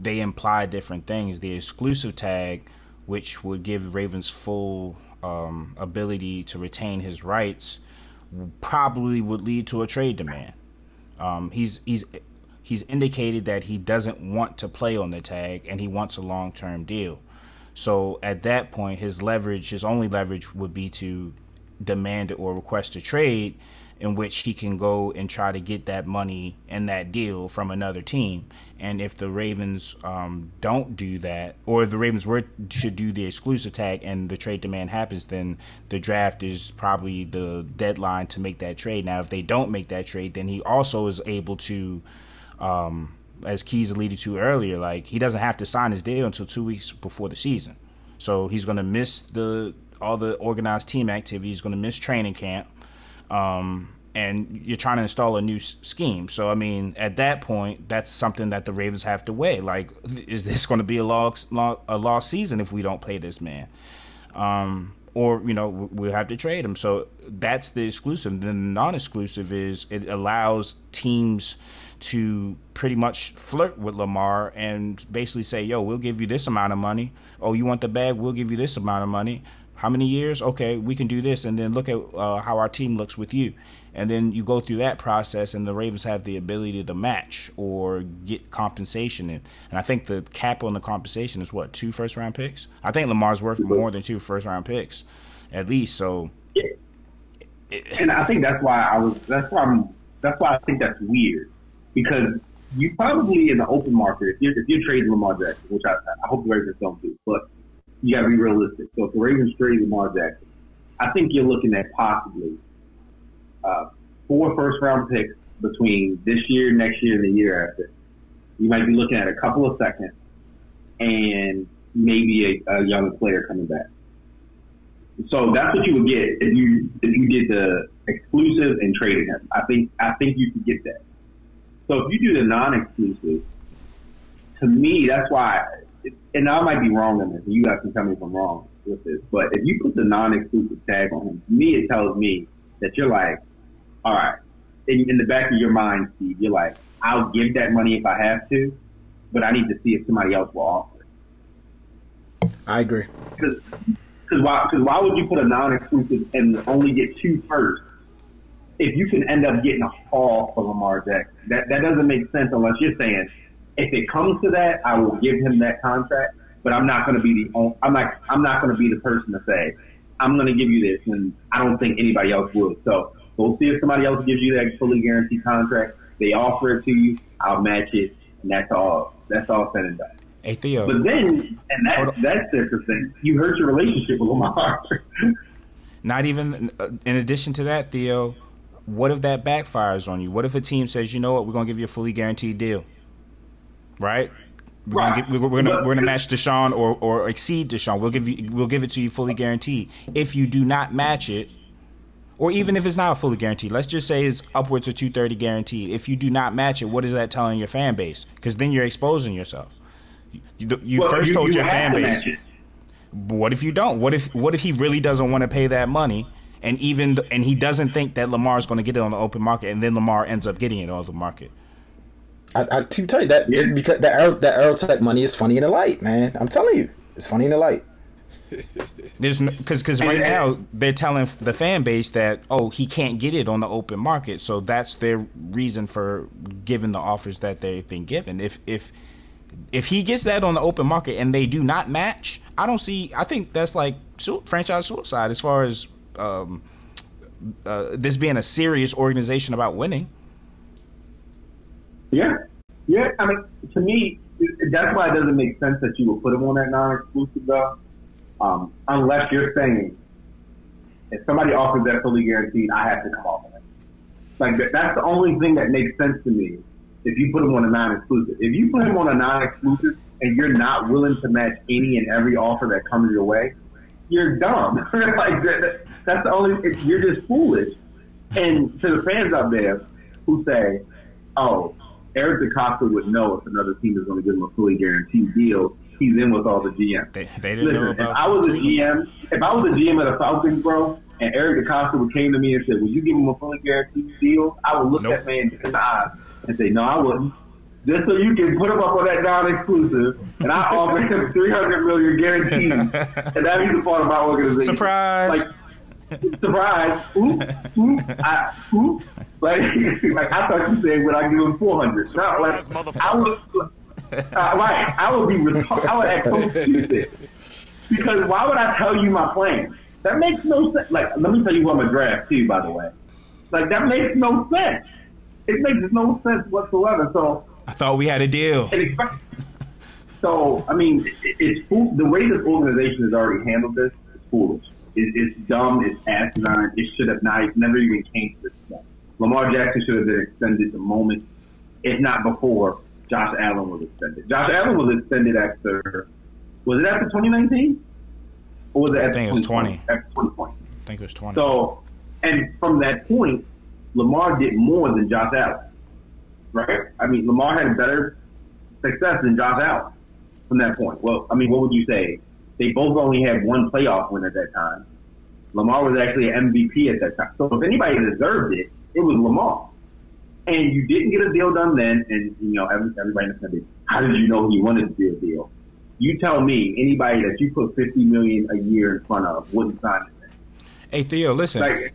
Speaker 3: they imply different things. The exclusive tag, which would give Ravens full um, ability to retain his rights, probably would lead to a trade demand. Um, he's he's he's indicated that he doesn't want to play on the tag and he wants a long term deal. So at that point, his leverage, his only leverage, would be to demand or request a trade in which he can go and try to get that money and that deal from another team. And if the Ravens um, don't do that, or if the Ravens were to do the exclusive tag and the trade demand happens, then the draft is probably the deadline to make that trade. Now, if they don't make that trade, then he also is able to. Um, as Keys alluded to earlier, like he doesn't have to sign his deal until two weeks before the season, so he's going to miss the all the organized team activities. He's going to miss training camp, um, and you're trying to install a new scheme. So I mean, at that point, that's something that the Ravens have to weigh. Like, is this going to be a lost a lost season if we don't play this man? Um, or you know we'll have to trade him. So that's the exclusive. The non-exclusive is it allows teams to pretty much flirt with Lamar and basically say, "Yo, we'll give you this amount of money. Oh, you want the bag? We'll give you this amount of money. How many years? Okay, we can do this, and then look at uh, how our team looks with you." And then you go through that process, and the Ravens have the ability to match or get compensation. And, and I think the cap on the compensation is what two first round picks. I think Lamar's worth more than two first round picks, at least. So
Speaker 8: and I think that's why I was. That's why I'm. That's why I think that's weird because you probably in the open market if you're if you're trading Lamar Jackson, which I, I hope the Ravens don't do, but you got to be realistic. So if the Ravens trade Lamar Jackson, I think you're looking at possibly uh, four first round picks between this year, next year, and the year after. You might be looking at a couple of seconds and maybe a, a young player coming back. So that's what you would get if you if you did the exclusive and traded him. I think I think you could get that. So if you do the non-exclusive, to me that's why. And I might be wrong on this. and You guys can tell me if I'm wrong with this, but if you put the non-exclusive tag on him, to me it tells me that you're like, all right, in, in the back of your mind, Steve, you're like, I'll give that money if I have to, but I need to see if somebody else will offer. it.
Speaker 2: I agree.
Speaker 8: Because why, cause why would you put a non-exclusive and only get two first if you can end up getting a haul for Lamar Jackson? That that doesn't make sense unless you're saying if it comes to that, I will give him that contract, but I'm not going to be the on- I'm not I'm not going to be the person to say I'm going to give you this, and I don't think anybody else would. So go see if somebody else gives you that fully guaranteed contract. They offer it to you, I'll match it, and that's all. That's all said and done.
Speaker 3: Hey Theo,
Speaker 8: But then, and that, that's interesting. You hurt your relationship with Lamar.
Speaker 3: not even uh, in addition to that, Theo, what if that backfires on you? What if a team says, you know what, we're gonna give you a fully guaranteed deal, right? We're
Speaker 8: Right.
Speaker 3: gonna, get, we're, we're gonna we're gonna match Deshaun or, or exceed Deshaun. We'll give you we'll give it to you fully guaranteed. If you do not match it, or even if it's not fully guaranteed, let's just say it's upwards of two thirty guaranteed. If you do not match it, what is that telling your fan base? Because then you're exposing yourself. You, you
Speaker 8: Well,
Speaker 3: first
Speaker 8: you-
Speaker 3: told
Speaker 8: you
Speaker 3: your fan
Speaker 8: to
Speaker 3: base. What if you don't? What if what if he really doesn't want to pay that money, and even th- and he doesn't think that Lamar is going to get it on the open market, and then Lamar ends up getting it on the market?
Speaker 2: I, I to tell you that
Speaker 8: Yeah.
Speaker 2: it's because the Aero, the Aerotech money is funny in the light, man. I'm telling you, it's funny in the light.
Speaker 3: There's because because right now they're telling the fan base that oh he can't get it on the open market, so that's their reason for giving the offers that they've been given. If if if he gets that on the open market and they do not match, I don't see. I think that's like su- franchise suicide as far as um, uh, this being a serious organization about winning.
Speaker 8: Yeah, yeah. I mean, to me, that's why it doesn't make sense that you would put him on that non-exclusive though, um, unless you're saying if somebody offers that fully guaranteed, I have to come off of it. Like that's the only thing that makes sense to me. If you put him on a non-exclusive, if you put him on a non-exclusive and you're not willing to match any and every offer that comes your way, you're dumb. like that, that's the only. You're just foolish. And to the fans out there who say, "Oh, Eric DeCosta would know if another team is going to give him a fully guaranteed deal. He's in with all the GM."
Speaker 3: They, they didn't know
Speaker 8: Listen, if. I was a GM, if I was a GM at the Falcons, bro, and Eric DeCosta would came to me and said, "Will you give him a fully guaranteed deal?" I would look
Speaker 3: Nope.
Speaker 8: that man in the eyes and say, "No, I wouldn't." just so you can put him up on that non-exclusive, and I offer him three hundred million guaranteed, and that he's a part of my organization.
Speaker 3: Surprise.
Speaker 8: Like, surprise! Oop, oop, I, oop. Like, like I thought you said, when I give him four hundred? No, like I would, uh, right? I would be, retar- I would act so stupid because why would I tell you my plan? That makes no sense. Like, let me tell you what I'm gonna draft too. By the way, like that makes no sense. It makes no sense whatsoever. So
Speaker 3: I thought we had a deal.
Speaker 8: So, I mean, it, it's fool- the way this organization has already handled this is foolish. It, it's dumb. It's asinine. It should have not. Never even came to this. Lamar Jackson should have been extended the moment, if not before, Josh Allen was extended. Josh Allen was extended after. Was it after 2019? Or was it after
Speaker 3: think it was 20.
Speaker 8: 2020? After 2020.
Speaker 3: I think it was 20.
Speaker 8: So, and from that point, Lamar did more than Josh Allen, right? I mean, Lamar had better success than Josh Allen from that point. Well, I mean, what would you say? They both only had one playoff win at that time. Lamar was actually an MVP at that time. So if anybody deserved it, it was Lamar. And you didn't get a deal done then, and you know every, everybody's gonna be, how did you know he wanted to do a deal? You tell me, anybody that you put fifty million a year in front of wouldn't sign it.
Speaker 3: Hey Theo, listen.
Speaker 8: Like,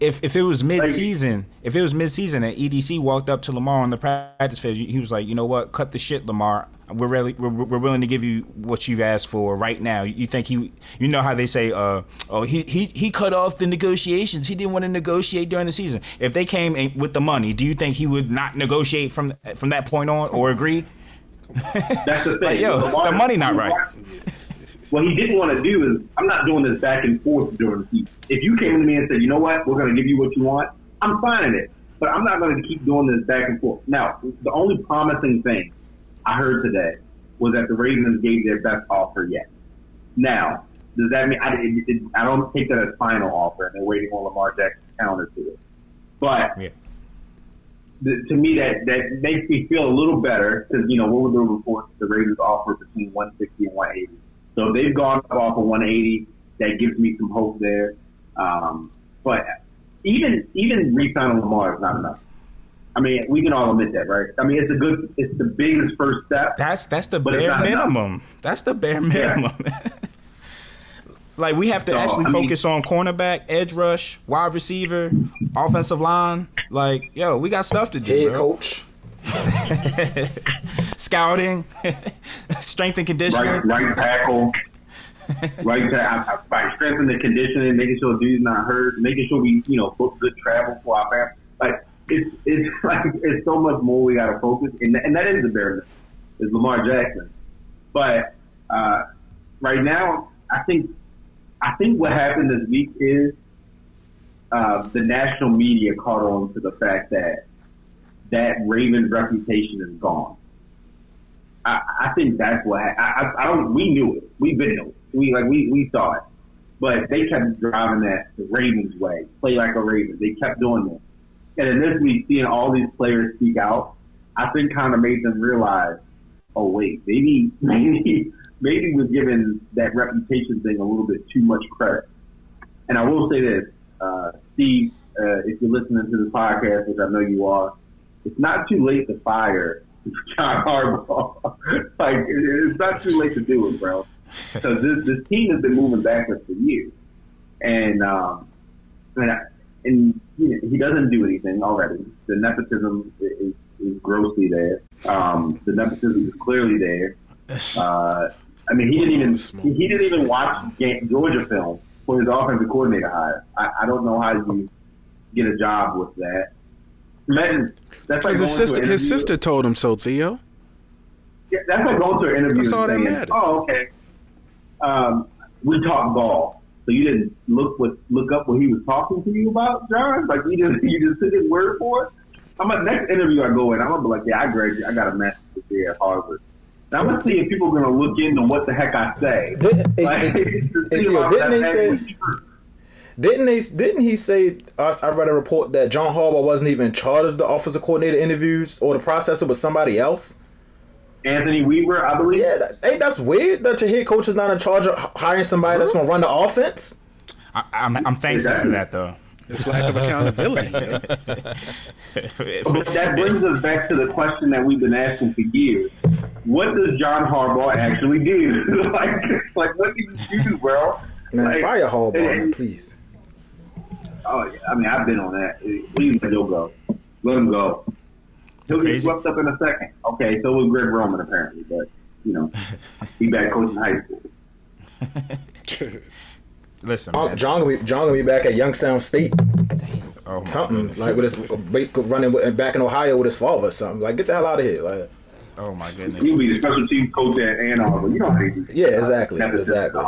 Speaker 3: if if it was mid season, if it was mid season and EDC walked up to Lamar on the practice field, he was like, you know what, cut the shit, Lamar. We're really we're, we're willing to give you what you've asked for right now. You think he, you know how they say, uh, oh he he he cut off the negotiations. He didn't want to negotiate during the season. If they came in with the money, do you think he would not negotiate from from that point on or agree?
Speaker 8: That's the thing.
Speaker 3: Like, yo,
Speaker 8: Lamar-
Speaker 3: the money not right.
Speaker 8: What he didn't want to do is, I'm not doing this back and forth during the season. If you came to me and said, you know what, we're going to give you what you want, I'm signing it. But I'm not going to keep doing this back and forth. Now, the only promising thing I heard today was that the Ravens gave their best offer yet. Now, does that mean I, it, it, I don't take that as final offer, and they're waiting on Lamar Jackson's counter to it. But
Speaker 3: Yeah.
Speaker 8: the, to me, that that makes me feel a little better because you know what were the reports? The Ravens offer between 160 and 180. So if they've gone up off of 180. That gives me some hope there. Um, but even even re-signing Lamar is not enough. I mean, we can all admit that, right? I mean, it's a good, it's the biggest first step.
Speaker 3: That's that's the bare
Speaker 8: not enough.
Speaker 3: minimum. That's the bare minimum. like we have to
Speaker 8: So,
Speaker 3: actually
Speaker 8: I mean-
Speaker 3: focus on cornerback, edge rush, wide receiver, offensive line. Like, yo, we got stuff to do.
Speaker 2: Head
Speaker 3: bro.
Speaker 2: coach.
Speaker 3: Scouting, strength and conditioning.
Speaker 8: right, right tackle, right tackle, by strengthening the conditioning, making sure the dude's not hurt, making sure we, you know, book good travel for our family. Like it's it's like it's so much more we got to focus, and and that is the bare is Lamar Jackson. But uh, right now, I think I think what happened this week is uh, the national media caught on to the fact that that Ravens reputation is gone. I, I think that's what I, I, I don't. We knew it. We've been knew it. We like we we saw it, but they kept driving that the Ravens way, play like a Raven. They kept doing that, and in this week, seeing all these players speak out, I think kind of made them realize, oh wait, maybe maybe maybe we're giving that reputation thing a little bit too much credit. And I will say this, uh, Steve, uh, if you're listening to the podcast, which I know you are, it's not too late to fire John Harbaugh. like it's not too late to do it, bro. Because this this team has been moving backwards for years, and um, and, I- and you know, he doesn't do anything already. The nepotism is, is grossly there. Um, the nepotism is clearly there. Uh, I mean, he didn't even he didn't even watch game, Georgia film for his offensive coordinator hire. I, I don't know how you get a job with that. Imagine that's like
Speaker 4: his sister, his sister told him so, Theo.
Speaker 8: yeah, that's like going to an interview
Speaker 4: That's all
Speaker 8: and
Speaker 4: that
Speaker 8: saying,
Speaker 4: matters.
Speaker 8: "Oh, okay, um, we talked golf." So you didn't look what look up what he was talking to you about, John? Like you just you just took his word for it. I'm at next interview I go in, I'm gonna be like, "Yeah, I graduated. I got a master's degree at Harvard." And I'm gonna see if people are gonna look into what the heck I say.
Speaker 2: Did-
Speaker 8: Like,
Speaker 2: it- it-
Speaker 8: to
Speaker 2: it-
Speaker 8: see if
Speaker 2: yo,
Speaker 8: I'm
Speaker 2: didn't they say-
Speaker 8: actually true.
Speaker 2: Didn't they? Didn't he say? Us, I read a report that John Harbaugh wasn't even in charge of the offensive coordinator interviews or the process. It was somebody else.
Speaker 8: Anthony Weaver, I believe.
Speaker 2: Yeah, that, hey, that's weird that your head coach is not in charge of hiring somebody that's gonna run the offense.
Speaker 3: I, I'm, I'm thankful for that though.
Speaker 4: It's lack of accountability.
Speaker 8: But that brings us back to the question that we've been asking for years. What does John Harbaugh actually do? like, like what do you do, bro?
Speaker 2: Man,
Speaker 8: Like,
Speaker 2: fire Harbaugh,
Speaker 8: and-
Speaker 2: man, please.
Speaker 8: Oh, yeah, I mean, I've been on that. Please let him go. Let him go. He'll get
Speaker 3: Crazy.
Speaker 8: swept up in a second. Okay, so was Greg Roman apparently, but you know, he back coaching high school.
Speaker 3: Listen,
Speaker 2: John,
Speaker 3: man.
Speaker 2: John gonna be John gonna be back at Youngstown State,
Speaker 3: Oh,
Speaker 2: something
Speaker 3: goodness.
Speaker 2: like with his running with, back in Ohio with his father, or something. Like get the hell out of here, like.
Speaker 3: Oh my goodness.
Speaker 8: You'll be the special teams coach at Ann Arbor. You know how they do.
Speaker 2: Yeah, exactly,
Speaker 8: That's
Speaker 2: exactly.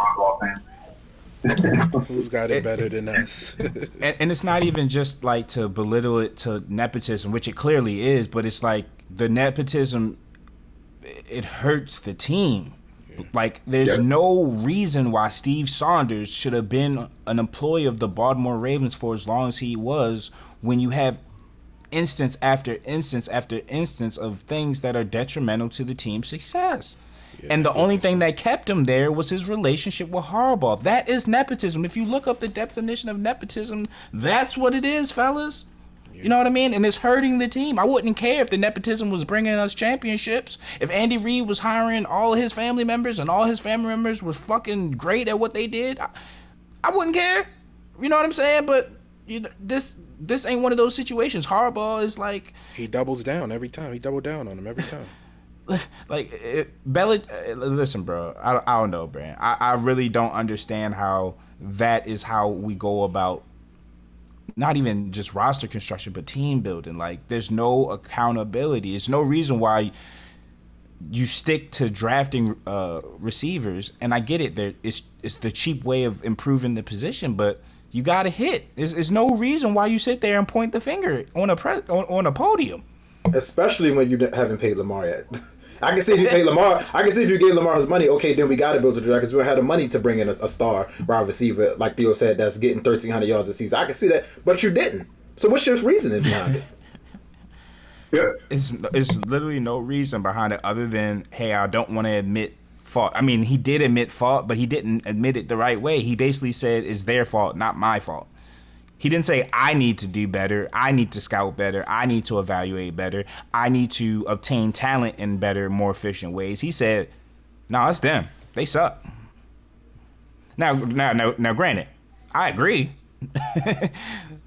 Speaker 8: The Harbaugh fan.
Speaker 4: Who's got it better than us?
Speaker 3: and, and it's not even just like to belittle it to nepotism, which it clearly is, but it's like the nepotism it hurts the team. Like there's
Speaker 8: Yeah.
Speaker 3: no reason why Steve Saunders should have been an employee of the Baltimore Ravens for as long as he was when you have instance after instance after instance of things that are detrimental to the team's success. And the only thing that kept him there was his relationship with Harbaugh. That is nepotism. If you look up the definition of nepotism, that's what it is, fellas. You know what I mean? And it's hurting the team. I wouldn't care if the nepotism was bringing us championships. If Andy Reid was hiring all his family members and all his family members were fucking great at what they did, I, I wouldn't care. You know what I'm saying? But you know, this this ain't one of those situations. Harbaugh is like
Speaker 4: he doubles down every time. He doubled down on him every time.
Speaker 3: like it, Bella. uh, Listen, bro. I, I don't know, man. I, I really don't understand how that is how we go about not even just roster construction, but team building. Like, there's no accountability. There's no reason why you stick to drafting uh, receivers. And I get it. There, it's it's the cheap way of improving the position, but you got to hit. There's, there's no reason why you sit there and point the finger on a pre- on, on a podium.
Speaker 2: Especially when you haven't paid Lamar yet. I can see if you pay Lamar. I can see if you gave Lamar his money. Okay, then we got to build a draft because we don't have the money to bring in a, a star wide receiver like Theo said that's getting thirteen hundred yards a season. I can see that, but you didn't. So what's your reasoning behind it? Yeah.
Speaker 3: It's it's literally no reason behind it other than hey, I don't want to admit fault. I mean, he did admit fault, but he didn't admit it the right way. He basically said it's their fault, not my fault. He didn't say I need to do better, I need to scout better, I need to evaluate better, I need to obtain talent in better, more efficient ways. He said, "No, it's them. They suck." Now, now, now, now, granted, I agree.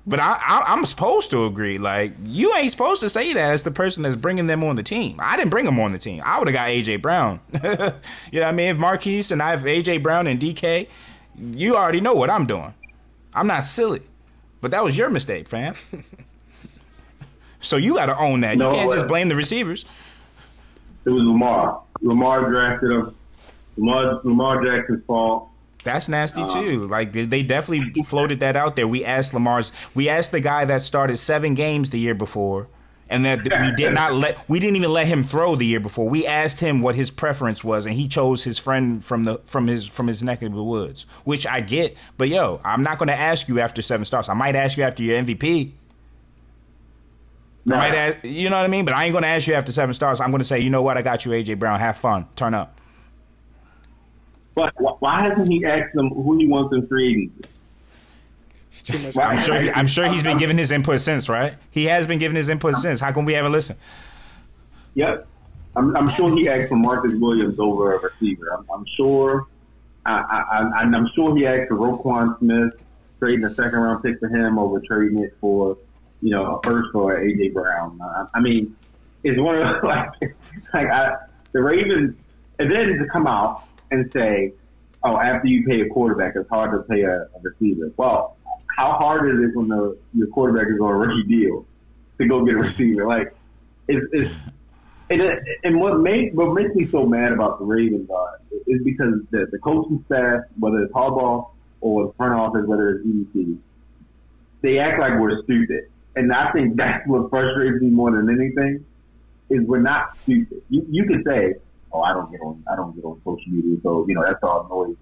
Speaker 3: But I, I, I'm supposed to agree. Like you ain't supposed to say that as the person that's bringing them on the team. I didn't bring them on the team. I would have got AJ Brown. you know what I mean? If Marquise and I have AJ Brown and DK, you already know what I'm doing. I'm not silly, but that was your mistake, fam. so you got to own that.
Speaker 8: No,
Speaker 3: you can't just blame the receivers.
Speaker 8: It was Lamar. Lamar drafted him. Lamar, Lamar Jackson's fault.
Speaker 3: That's nasty uh-huh. too. Like they definitely floated that out there. We asked Lamar's. We asked the guy that started seven games the year before, and that we did not let. We didn't even let him throw the year before. We asked him what his preference was, and he chose his friend from the from his from his neck of the woods, which I get. But yo, I'm not going to ask you after seven starts. I might ask you after your MVP. I might ask, you know what I mean? But I ain't going to ask you after seven starts. I'm going to say, you know what? I got you, AJ Brown. Have fun. Turn up.
Speaker 8: But why hasn't he asked them who he wants in free agency?
Speaker 4: It's too much.
Speaker 3: I'm sure. He, I'm sure he's been giving his input since, right? He has been giving his input since. How come we haven't listened?
Speaker 8: Yep. I'm, I'm sure he asked for Marcus Williams over a receiver. I'm, I'm sure. I, I, I, and I'm sure he asked for Roquan Smith, trading a second round pick for him over trading it for, you know, a first for AJ Brown. Uh, I mean, it's one of those, like, like I, the Ravens, and then to come out and say, oh, after you pay a quarterback, it's hard to pay a, a receiver. Well, how hard is it when the your quarterback is on a rookie deal to go get a receiver? Like, it's, it's and, and what makes what makes me so mad about the Ravens are is because the, the coaching staff, whether it's Harbaugh or the front office, whether it's EDC, they act like we're stupid, and I think that's what frustrates me more than anything. Is we're not stupid. You you can say, "Oh, I don't get on I don't get on social media," so you know that's all noise.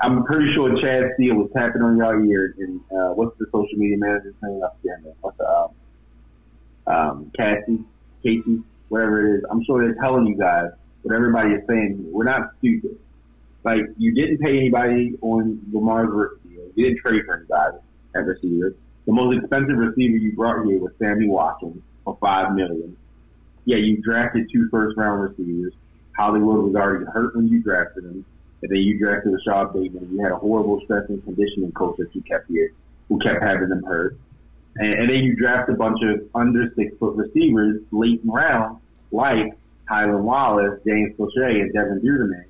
Speaker 8: I'm pretty sure Chad Steele was tapping on y'all ears, and uh, what's the social media manager's name? I forget. What's the um, um, Cassie, Casey, whatever it is. I'm sure they're telling you guys what everybody is saying. We're not stupid. Like you didn't pay anybody on Lamar's rookie deal. You didn't trade for anybody, at receiver. The most expensive receiver you brought here was Sammy Watkins for five million. Yeah, you drafted two first round receivers. Hollywood was already hurt when you drafted him. And then you drafted Rashod Bateman. You had a horrible strength and conditioning coach that you kept here, who kept having them hurt. And, and then you draft a bunch of under six foot receivers late in rounds, like Tylan Wallace, James Proche, and Devin Duvernay,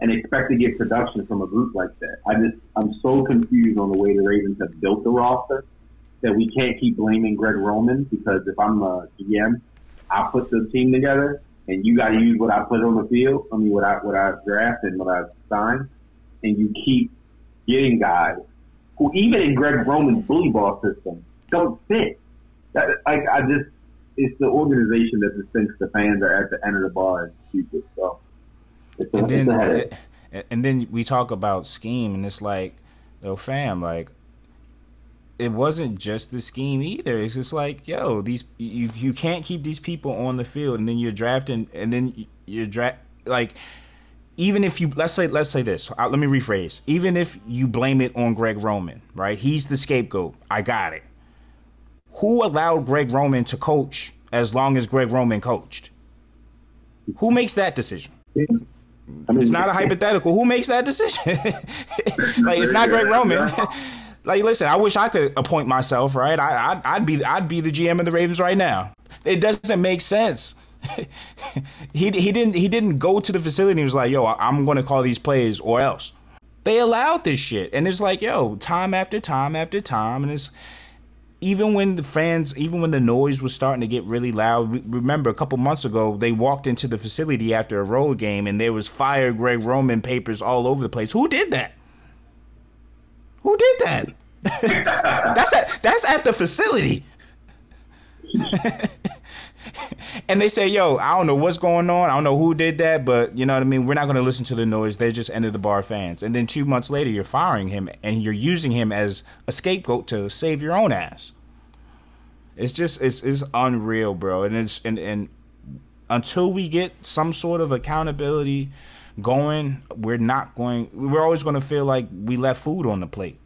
Speaker 8: and expect to get production from a group like that. I just, I'm so confused on the way the Ravens have built the roster that we can't keep blaming Greg Roman because if I'm a GM, I put the team together and you got to use what I put on the field. I mean, what I what I draft and what I signed, and you keep getting guys who, even in Greg Roman's bully ball system, don't fit. That, like I just, it's the organization that just thinks the fans are at the end of the bar and stupid. So, it's a,
Speaker 3: and
Speaker 8: it's a
Speaker 3: then
Speaker 8: headache.
Speaker 3: and then we talk about scheme, and it's like, yo, fam, like it wasn't just the scheme either. It's just like, yo, these you you can't keep these people on the field, and then you're drafting, and then you're draft like. Even if you let's say let's say this, uh, let me rephrase. Even if you blame it on Greg Roman, right? He's the scapegoat. I got it. Who allowed Greg Roman to coach as long as Greg Roman coached? Who makes that decision? It's not a hypothetical. Who makes that decision? like it's not Greg Roman. like listen, I wish I could appoint myself, right? I, I'd, I'd be I'd be the GM of the Ravens right now. It doesn't make sense. he he didn't he didn't go to the facility and was like, "Yo, I'm going to call these plays or else." They allowed this shit, and it's like, yo, time after time after time, and it's even when the fans, even when the noise was starting to get really loud. Remember, a couple months ago, they walked into the facility after a road game, and there was fire Greg Roman papers all over the place. Who did that? Who did that? that's at that's at the facility. and they say, "Yo, I don't know what's going on. I don't know who did that, but you know what I mean. We're not going to listen to the noise. They're just end of the bar fans." And then two months later, you're firing him, and you're using him as a scapegoat to save your own ass. It's just it's it's unreal, bro. And it's and and until we get some sort of accountability going, we're not going. We're always going to feel like we left food on the plate.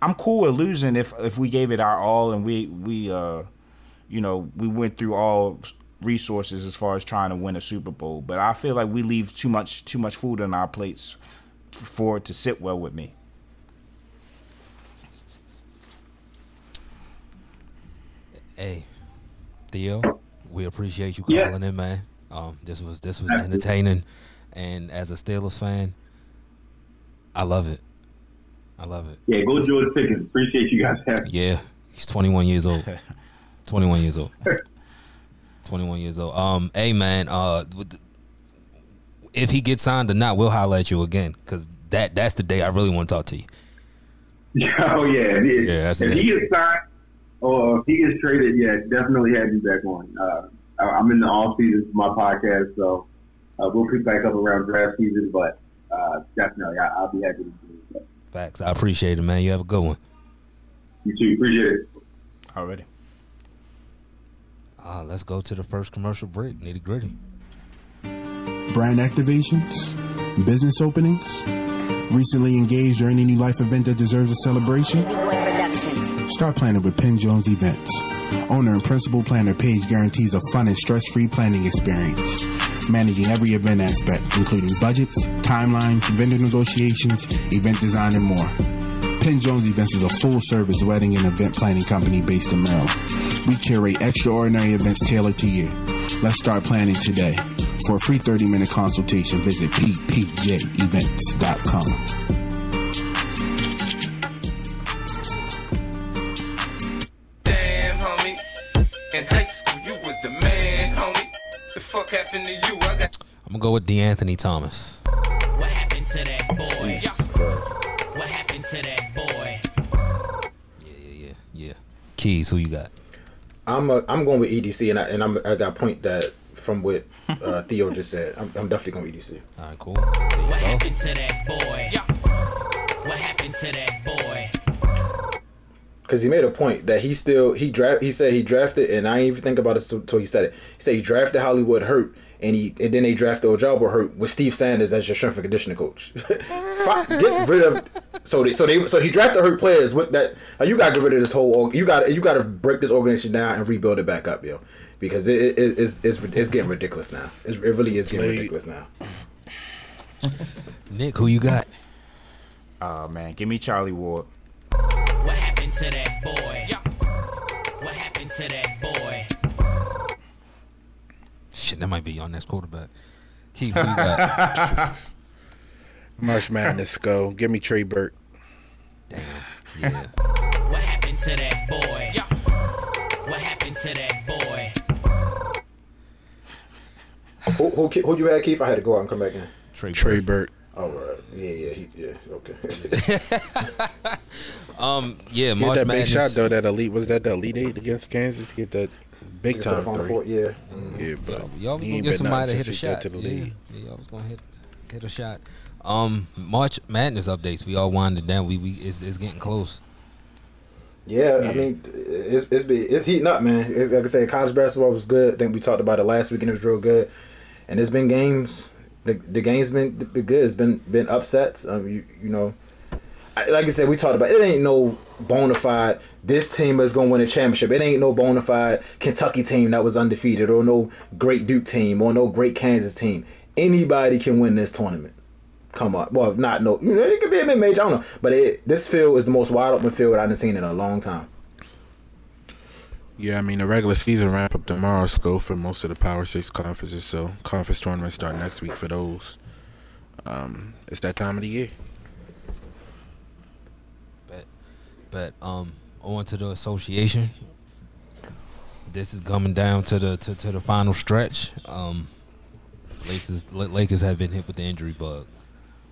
Speaker 3: I'm cool with losing if if we gave it our all and we we uh you know we went through all resources as far as trying to win a Super Bowl. But I feel like we leave too much too much food on our plates for it to sit well with me.
Speaker 1: Hey, Theo, we appreciate you
Speaker 8: Yeah.
Speaker 1: calling in, man. Um, this was this was entertaining, and as a Steelers fan, I love it. I love it.
Speaker 8: Yeah, go George Pickens. Appreciate you guys having.
Speaker 1: Yeah, he's 21 years old. 21 years old. 21 years old. Um, hey man, uh, if he gets signed or not, we'll holler at you again because that that's the day I really want to talk to you.
Speaker 8: oh yeah,
Speaker 1: Yeah,
Speaker 8: if he gets signed or if he gets traded, yeah, definitely have you back on. Uh, I'm in the off season for my podcast, so uh, we'll pick back up around draft season. But uh, definitely, I, I'll be happy to do it.
Speaker 1: Facts. I appreciate it, man. You have a good one.
Speaker 8: You too. Appreciate it.
Speaker 3: Already.
Speaker 1: Uh, let's go to the first commercial break. Nitty gritty.
Speaker 10: brand activations, business openings, recently engaged or any new life event that deserves a celebration? Start planning with Penn Jones Events. Owner and principal planner Paige guarantees a fun and stress-free planning experience, managing every event aspect, including budgets, timelines, vendor negotiations, event design, and more. Penn Jones Events is a full-service wedding and event planning company based in Maryland. We curate extraordinary events tailored to you. Let's start planning today. For a free 30-minute consultation, visit ppjevents.com.
Speaker 11: fuck happened to you? I got.
Speaker 1: I'm gonna go with DeAnthony Thomas.
Speaker 7: What happened to that boy? What happened to that boy?
Speaker 1: Yeah. Keys, who you got?
Speaker 2: I'm uh, I'm going with EDC, and I and I'm I got a point that from what uh, Theo just said. I'm, I'm definitely going with EDC.
Speaker 1: All right, cool.
Speaker 7: What happened to that boy? What happened to that boy?
Speaker 2: Because he made a point that he still he draft he said he drafted, and I didn't even think about it until he said it. He said he drafted Hollywood hurt, and he and then they drafted Ojabo hurt with Steve Saunders as your strength and conditioning coach. Get rid of so they so they so he drafted hurt players with that. Like, you got to get rid of this whole. org- You got you got to break this organization down and rebuild it back up, yo, because it, it, it's, it's it's getting ridiculous now. It's, it really is getting
Speaker 3: Played.
Speaker 2: ridiculous now.
Speaker 1: Nick, who you got?
Speaker 3: Oh man, give me Charlie Ward.
Speaker 7: What happened to that boy? What happened to that boy?
Speaker 1: Shit, that might be your next quarterback. Keith, who you got?
Speaker 4: March Madness go. Give me Trey Burke. Damn.
Speaker 1: Yeah.
Speaker 7: What happened to that boy? Yeah. What happened to that boy?
Speaker 2: Who, who, who you had, Keith? I had to go out and come back in.
Speaker 1: Trey,
Speaker 4: Trey Burke.
Speaker 2: Oh, right. Yeah, yeah, he, yeah. Okay.
Speaker 1: Um, yeah,
Speaker 4: He
Speaker 1: March
Speaker 4: that big shot though. That elite was that the elite eight against Kansas. Get that big
Speaker 2: Against the
Speaker 4: time
Speaker 2: Final
Speaker 4: three.
Speaker 2: Four, yeah.
Speaker 4: Yeah, but
Speaker 1: Y'all was gonna
Speaker 4: ain't
Speaker 1: get
Speaker 4: been
Speaker 1: somebody
Speaker 4: nothing
Speaker 1: to hit a
Speaker 4: since he got
Speaker 1: shot.
Speaker 4: to the
Speaker 1: yeah.
Speaker 4: league.
Speaker 1: yeah, y'all was gonna hit hit a shot. Um, March Madness updates. We all winded down. We we it's, it's getting close.
Speaker 2: Yeah, I mean, it's it's be- it's heating up, man. It- like I said, college basketball was good. I think we talked about it last week, and it was real good. And it's been games. The the games been, been good. It's been been upsets. Um, you you know, I, like I said, we talked about it. Ain't no bona fide. This team is gonna win a championship. It ain't no bona fide Kentucky team that was undefeated, or no great Duke team, or no great Kansas team. Anybody can win this tournament. Come on, well, not no. You know, it could be a mid major. I don't know, but it, this field is the most wide open field I've seen in a long time.
Speaker 4: Yeah, I mean the regular season wrap up tomorrow. Scope for most of the Power Six conferences. So conference tournaments start next week for those. Um, it's that time of the year.
Speaker 1: But but um, on to the association. This is coming down to the to, to the final stretch. Um, Lakers Lakers have been hit with the injury bug.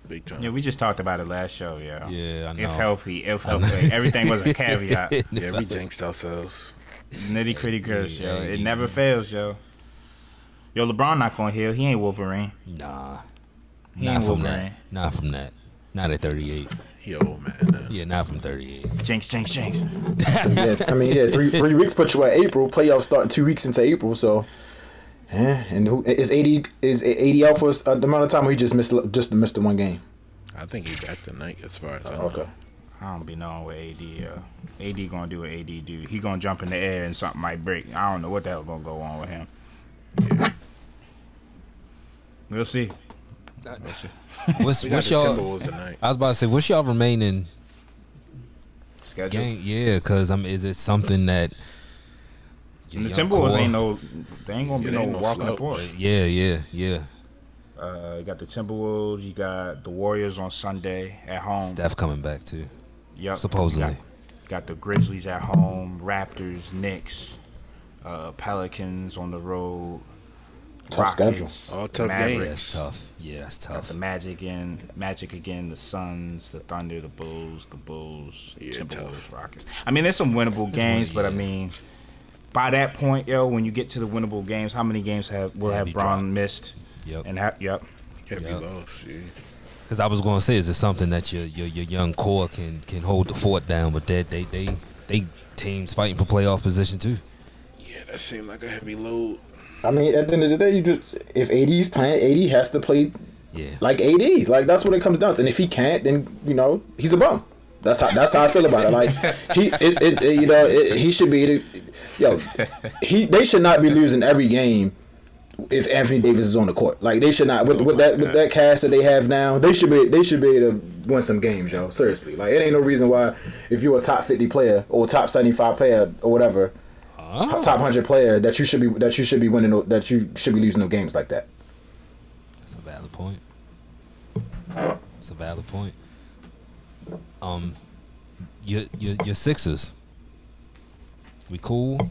Speaker 4: Big time.
Speaker 3: Yeah, we just talked about it last show. Yeah.
Speaker 1: Yeah, I know.
Speaker 3: If healthy, if healthy, everything was a caveat.
Speaker 4: Yeah, we jinxed ourselves.
Speaker 3: Nitty gritty girls,
Speaker 1: Yeah,
Speaker 3: yo.
Speaker 1: yeah,
Speaker 3: It
Speaker 1: yeah.
Speaker 3: never fails, yo. Yo, LeBron not gonna heal. He ain't Wolverine.
Speaker 1: Nah,
Speaker 3: He
Speaker 1: not
Speaker 3: ain't
Speaker 1: from
Speaker 3: Wolverine.
Speaker 1: that. Not from that. Not at 38.
Speaker 4: He old man.
Speaker 1: Yeah, not from 38.
Speaker 3: Jinx, jinx, jinx.
Speaker 2: yeah, I mean, yeah, three three weeks put you at April. Playoffs starting two weeks into April, so. Yeah, and who is AD is AD out for uh, the amount of time where he just missed just missed the one game?
Speaker 4: I think he back tonight as far as I know.
Speaker 2: Okay.
Speaker 3: I don't be knowing what AD. Uh, AD gonna do what AD do. He gonna jump in the air and something might break. I don't know what the hell gonna go on with him. We'll see. We'll.
Speaker 1: What's
Speaker 4: We
Speaker 1: what's
Speaker 4: the
Speaker 1: y'all? I was about to say, what's y'all remaining
Speaker 3: Schedule.
Speaker 1: game? Yeah, because I mean, is it something that?
Speaker 3: And the Timberwolves
Speaker 1: core-
Speaker 3: ain't no. They ain't gonna be
Speaker 4: they
Speaker 3: no
Speaker 4: no
Speaker 3: walking the
Speaker 4: slouch.
Speaker 3: porch.
Speaker 1: Yeah, yeah, yeah.
Speaker 3: Uh, you got the Timberwolves. You got the Warriors on Sunday at home.
Speaker 1: Steph coming back too.
Speaker 3: Yep.
Speaker 1: supposedly.
Speaker 3: Got, got the Grizzlies at home, Raptors, Knicks, uh, Pelicans on the road.
Speaker 2: Tough schedule.
Speaker 4: All tough
Speaker 3: Mavericks.
Speaker 1: Yeah, that's tough. Yeah, that's
Speaker 3: Got
Speaker 1: tough.
Speaker 3: the Magic again, Magic again, the Suns, the Thunder, the Bulls, the Bulls,
Speaker 4: Yeah,
Speaker 3: Timberwolves,
Speaker 4: tough.
Speaker 3: Rockets. I mean, there's some winnable games, but I mean, by that point, yo, when you get to the winnable games, how many games have will
Speaker 1: Yeah,
Speaker 3: have
Speaker 1: be
Speaker 3: Braun
Speaker 1: dropped.
Speaker 3: missed?
Speaker 1: Yep.
Speaker 3: And ha- yep.
Speaker 4: Heavy
Speaker 1: Yeah.
Speaker 4: loss. Yeah.
Speaker 1: Because I was going to say, is it something that your, your your young core can can hold the fort down? But that they they they teams fighting for playoff position too.
Speaker 4: Yeah, that seemed like a heavy load.
Speaker 2: I mean, at the end of the day, you just if AD's playing, AD has to play
Speaker 1: Yeah.
Speaker 2: like AD. Like that's what it comes down to. And if he can't, then you know he's a bum. That's how that's how I feel about it. Like he, it, it, it- you know, it, he should be. Yo, he they should not be losing every game if Anthony Davis is on the court. Like they should not with, with that with that cast that they have now. They should be they should be able to win some games, yo. Seriously, like it ain't no reason why if you're a top fifty player or top seventy five player or whatever, top hundred player that you should be that you should be winning that you should be losing no games like that.
Speaker 1: That's a valid point. It's a valid point. Um, your your your Sixers. We cool.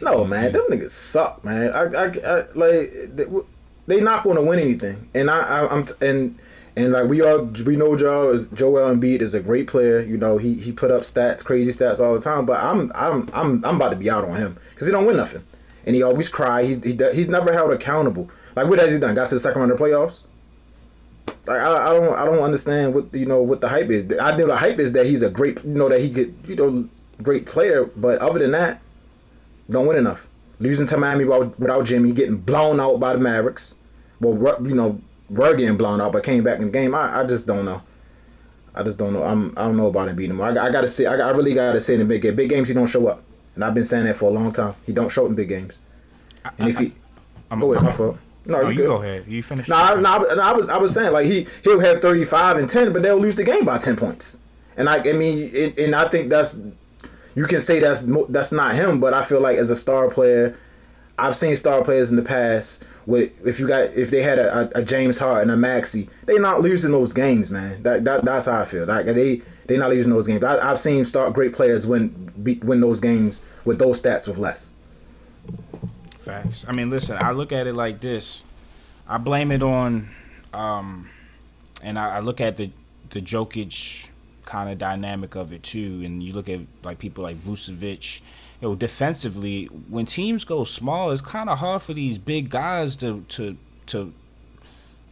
Speaker 2: No, man, them niggas suck, man. I, I, I like they, they not going to win anything, and I, I I'm t- and and like we all we know Joel is Joel Embiid is a great player. You know he he put up stats, crazy stats all the time. But I'm I'm I'm I'm about to be out on him because he don't win nothing, and he always cry. He's he, he's never held accountable. Like what has he done? Got to the second round of playoffs. Like I, I don't I don't understand what you know what the hype is. I know the hype is that he's a great you know that he could you know great player, but other than that, don't win enough. losing to Miami without, without Jimmy, getting blown out by the Mavericks. Well, you know, were getting blown out, but came back in the game. I, I just don't know. I just don't know. I'm I don't know about him beating him. I, I gotta see. I, I really gotta see in the big game. Big games he don't show up, and I've been saying that for a long time. He don't show up in big games. And if he, go ahead, my fault. No,
Speaker 3: No,
Speaker 2: you good.
Speaker 3: go ahead. You finish.
Speaker 2: No, I, no, I, I was I was saying like he he'll have thirty five and ten, but they'll lose the game by ten points. And I I mean, and, and I think that's you can say that's that's not him, but I feel like as a star player, I've seen star players in the past. With if you got if they had a, a, James Hart and a Maxey, they not losing those games, man. That, that that's how I feel. Like they they not losing those games. I, I've seen star great players win beat, win those games with those stats with less.
Speaker 3: Facts. I mean, listen, I look at it like this. I blame it on, um, and I, I look at the the Jokic kind of dynamic of it too. And you look at like people like Vucevic. You know, defensively, when teams go small, it's kind of hard for these big guys to to to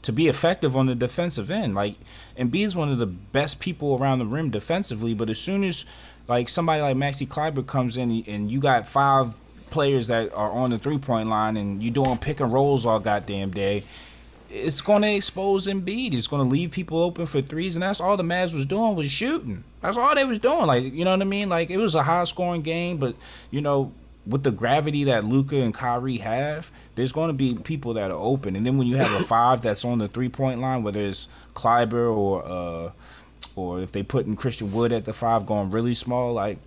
Speaker 3: to be effective on the defensive end. Like Embiid's one of the best people around the rim defensively, but as soon as like somebody like Maxi Kleber comes in and you got five players that are on the three point line and you're doing pick and rolls all goddamn day, it's going to expose Embiid. It's going to leave people open for threes, and that's all the Mavs was doing was shooting. That's all they was doing. Like you know what I mean? Like it was a high scoring game, but you know with the gravity that Luka and Kyrie have, there's going to be people that are open. And then when you have a five that's on the three point line, whether it's Kleber or uh, or if they put in Christian Wood at the five going really small, like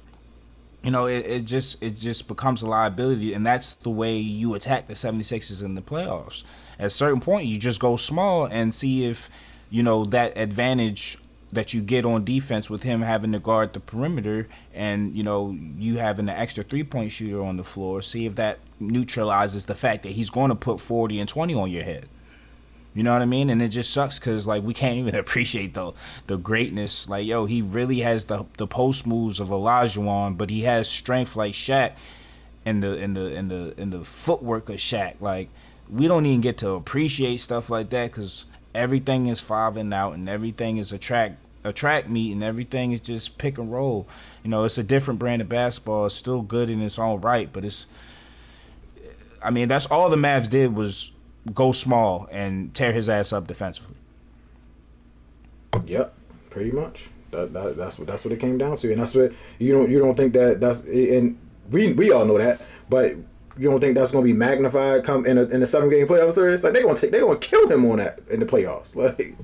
Speaker 3: you know, it, it just it just becomes a liability, and that's the way you attack the 76ers in the playoffs. At a certain point, you just go small and see if you know that advantage that you get on defense with him having to guard the perimeter, and you know you having the extra three point shooter on the floor. See if that neutralizes the fact that he's going to put 40 and 20 on your head. You know what I mean? And it just sucks because like we can't even appreciate the the greatness. Like yo, he really has the the post moves of Olajuwon, but he has strength like Shaq, and the and the and the and the footwork of Shaq. Like we don't even get to appreciate stuff like that because everything is five and out, and everything is a track a track meet, and everything is just pick and roll. You know, it's a different brand of basketball. It's still good in its own right, but it's. I mean, that's all the Mavs did was go small and tear his ass up defensively.
Speaker 2: Yep, pretty much. That, that that's what that's what it came down to, and that's what you don't you don't think that that's and we we all know that, but you don't think that's gonna be magnified come in a in a seven game playoff series? Like they're gonna take they're gonna kill him on that in the playoffs. Like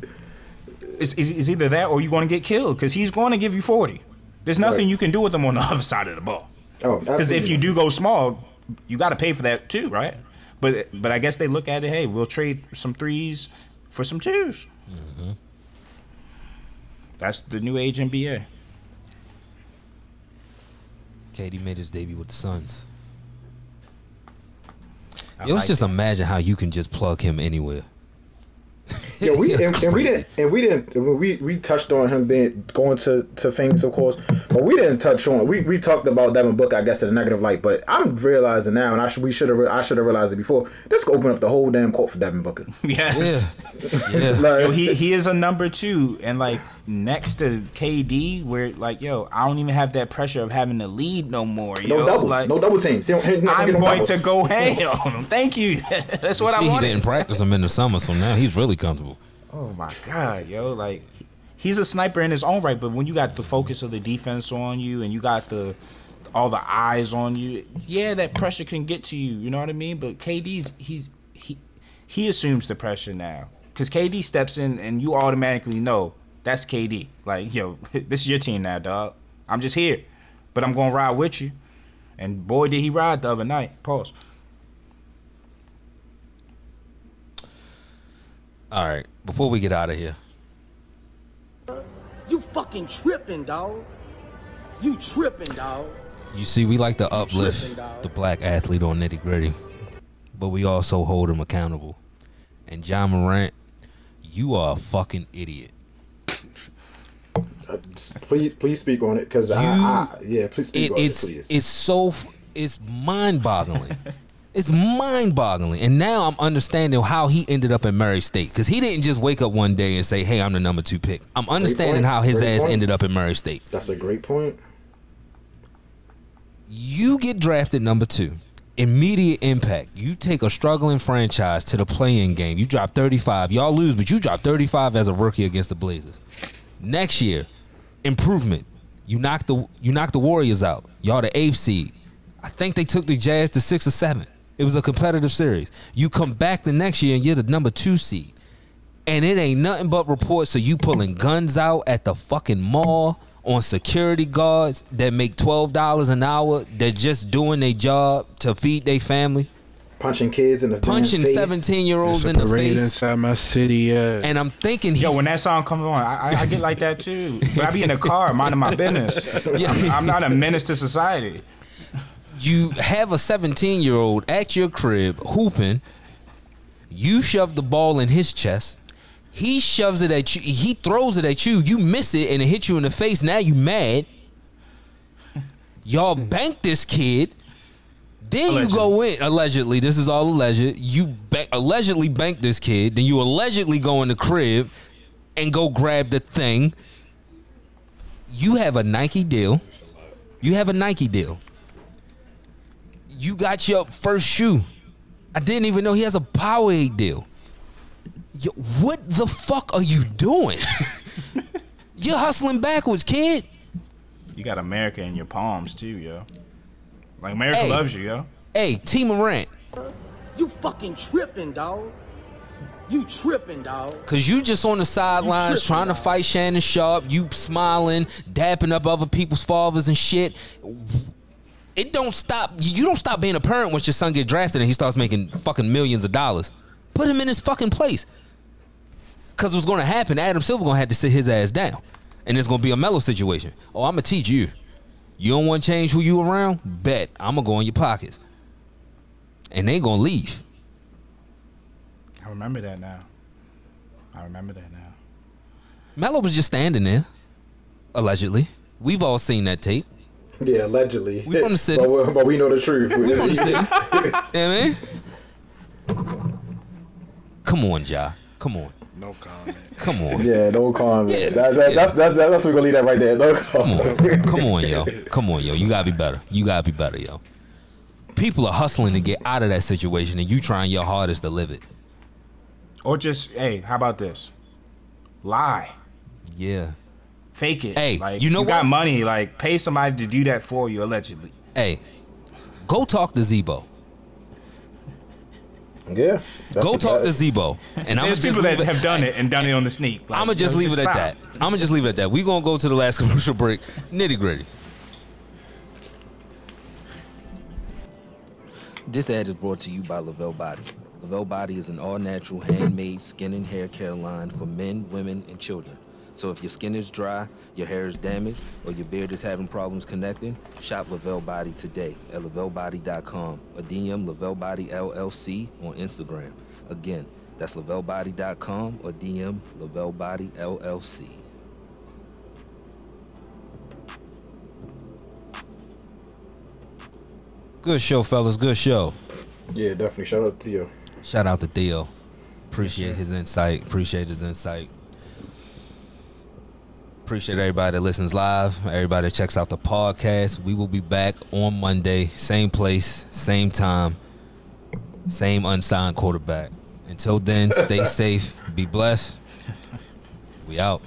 Speaker 3: It's, it's, it's either that or you're going to get killed because he's going to give you 40. There's nothing
Speaker 2: Right.
Speaker 3: you can do with him on the other side of the ball.
Speaker 2: oh,
Speaker 3: Because if you do go small, you got to pay for that too, right? But but I guess they look at it. Hey, we'll trade some threes for some 2s mm-hmm. That's the new age NBA.
Speaker 1: KD made his debut with the Suns. Yo, let's
Speaker 3: like
Speaker 1: just
Speaker 3: it.
Speaker 1: imagine how you can just plug him anywhere.
Speaker 2: Yeah, we and, and we didn't and we didn't we we touched on him being going to to Phoenix, of course, but we didn't touch on we we talked about Devin Booker, I guess, in a negative light. But I'm realizing now, and I should we should have I should have realized it before. This could open up the whole damn court for Devin Booker.
Speaker 3: Yes.
Speaker 1: Yeah.
Speaker 2: Like-
Speaker 3: Yo, he he is a number two, and like next to KD, where like yo, I don't even have that pressure of having to lead no more. Yo.
Speaker 2: No doubles,
Speaker 3: like,
Speaker 2: no double teams. He don't- he's not gonna
Speaker 3: I'm
Speaker 2: no
Speaker 3: going
Speaker 2: doubles.
Speaker 3: to go ham on him. Thank you. That's what
Speaker 1: See,
Speaker 3: I
Speaker 1: he didn't practice him in the summer, so now he's really comfortable.
Speaker 3: Oh my god, yo, like he's a sniper in his own right, but when you got the focus of the defense on you and you got the all the eyes on you, yeah, that pressure can get to you. You know what I mean? But KD's he's he he assumes the pressure now because KD steps in and you automatically know that's KD. Like yo, this is your team now, dog. I'm just here, but I'm gonna ride with you. And boy, did he ride the other night. Pause.
Speaker 1: All right, before we get out of here,
Speaker 12: You fucking tripping, dog. You tripping, dog.
Speaker 1: you see, we like to uplift
Speaker 12: tripping,
Speaker 1: the black athlete on nitty gritty, but we also hold him accountable. And Ja Morant, you are a fucking idiot.
Speaker 2: Uh, please, please speak on it, because I, I, yeah, please speak
Speaker 1: It,
Speaker 2: on
Speaker 1: it's
Speaker 2: it, please.
Speaker 1: it's so it's mind boggling. it's mind boggling, and now I'm understanding how he ended up in Murray State because he didn't just wake up one day and say, "Hey, I'm the number two pick." I'm understanding how his
Speaker 2: great
Speaker 1: ass
Speaker 2: point.
Speaker 1: ended up in Murray State.
Speaker 2: That's a great point.
Speaker 1: You get drafted number two immediate impact. You take a struggling franchise to the play-in game. You drop 35. Y'all lose, but you drop 35 as a rookie against the Blazers. Next year, improvement. You knocked the you knocked the Warriors out. Y'all the eighth seed. I think they took the Jazz to six or seven. It was a competitive series. You come back the next year and you're the number two seed. And it ain't nothing but reports of you pulling guns out at the fucking mall on security guards that make twelve dollars an hour that just doing their job to feed their family.
Speaker 2: Punching kids in the damn
Speaker 1: Punching
Speaker 2: face.
Speaker 1: seventeen year olds in the face.
Speaker 4: inside my city. Yeah.
Speaker 1: And I'm thinking
Speaker 3: Yo, when that song comes on, I, I, I get like that too. But I be in the car minding my business. I'm, I'm not a menace to society.
Speaker 1: you have a 17 year old at your crib hooping. You shove the ball in his chest. He shoves it at you. He throws it at you. You miss it and it hits you in the face. Now you mad. Y'all bank this kid. Then you go in allegedly. This is all alleged. You ba- allegedly bank this kid. Then you allegedly go in the crib and go grab the thing. You have a Nike deal. You have a Nike deal you got your first shoe. I didn't even know he has a Powerade deal. Yo, what the fuck are you doing? You're hustling backwards, kid.
Speaker 3: You got America in your palms too, yo. Like America
Speaker 1: Hey.
Speaker 3: loves you, yo.
Speaker 1: Hey, Tee Morant,
Speaker 12: You fucking tripping, dog. You tripping, dog.
Speaker 1: cause you just on the sidelines
Speaker 12: tripping,
Speaker 1: trying to fight Shannon Sharpe, you smiling, dapping up other people's fathers and shit. It don't stop. You don't stop being a parent once your son get drafted and he starts making fucking millions of dollars. Put him in his fucking place. Cause what's gonna happen? Adam Silver gonna have to sit his ass down, and it's gonna be a mellow situation. Oh, I'm gonna teach you. You don't want to change who you around? Bet I'm gonna go in your pockets, and they gonna leave.
Speaker 3: I remember that now. I remember that now.
Speaker 1: Mello was just standing there, allegedly. We've all seen that tape.
Speaker 2: Yeah, allegedly.
Speaker 1: We from the city.
Speaker 2: But, we- but we know the truth.
Speaker 1: We from the city. yeah, man. Come on, Ja. Come on.
Speaker 4: No comment.
Speaker 1: Come on.
Speaker 2: Yeah, no comment.
Speaker 1: Yeah,
Speaker 2: that, that,
Speaker 1: yeah.
Speaker 2: That's that's that's we're gonna leave that right there. No
Speaker 1: Come on. Come on, yo. Come on, yo. You gotta be better. You gotta be better, yo. People are hustling to get out of that situation, and you trying your hardest to live it.
Speaker 3: Or just, hey, how about this? Lie.
Speaker 1: Yeah.
Speaker 3: Fake it.
Speaker 1: Hey,
Speaker 3: like,
Speaker 1: you know
Speaker 3: you got
Speaker 1: what?
Speaker 3: money. Like, pay somebody to do that for you, allegedly.
Speaker 1: Hey, go talk to Z-Bo.
Speaker 2: Yeah.
Speaker 1: Go talk to
Speaker 2: is.
Speaker 1: Z-Bo. And I'm
Speaker 3: There's
Speaker 1: just
Speaker 3: people that have done it and done it on the sneak. Like,
Speaker 1: I'm gonna just
Speaker 3: yo,
Speaker 1: leave it at that. I'm gonna just leave it at that. We gonna go to the last commercial break. Nitty gritty. This ad is brought to you by Lavelle Body. Lavelle Body is an all-natural, handmade skin and hair care line for men, women, and children. So if your skin is dry, your hair is damaged, or your beard is having problems connecting, shop Lavelle Body today at lavellebody.com or DM Lavelle Body LLC on Instagram. Again, that's lavellebody.com or DM Lavelle Body LLC. Good show, fellas. Good show.
Speaker 2: Yeah, definitely. Shout out to Theo.
Speaker 1: Shout out to Theo. Appreciate his insight. Appreciate his insight. Appreciate everybody that listens live. Everybody that checks out the podcast. We will be back on Monday, same place, same time, same unsigned quarterback. Until then, stay safe, be blessed. We out.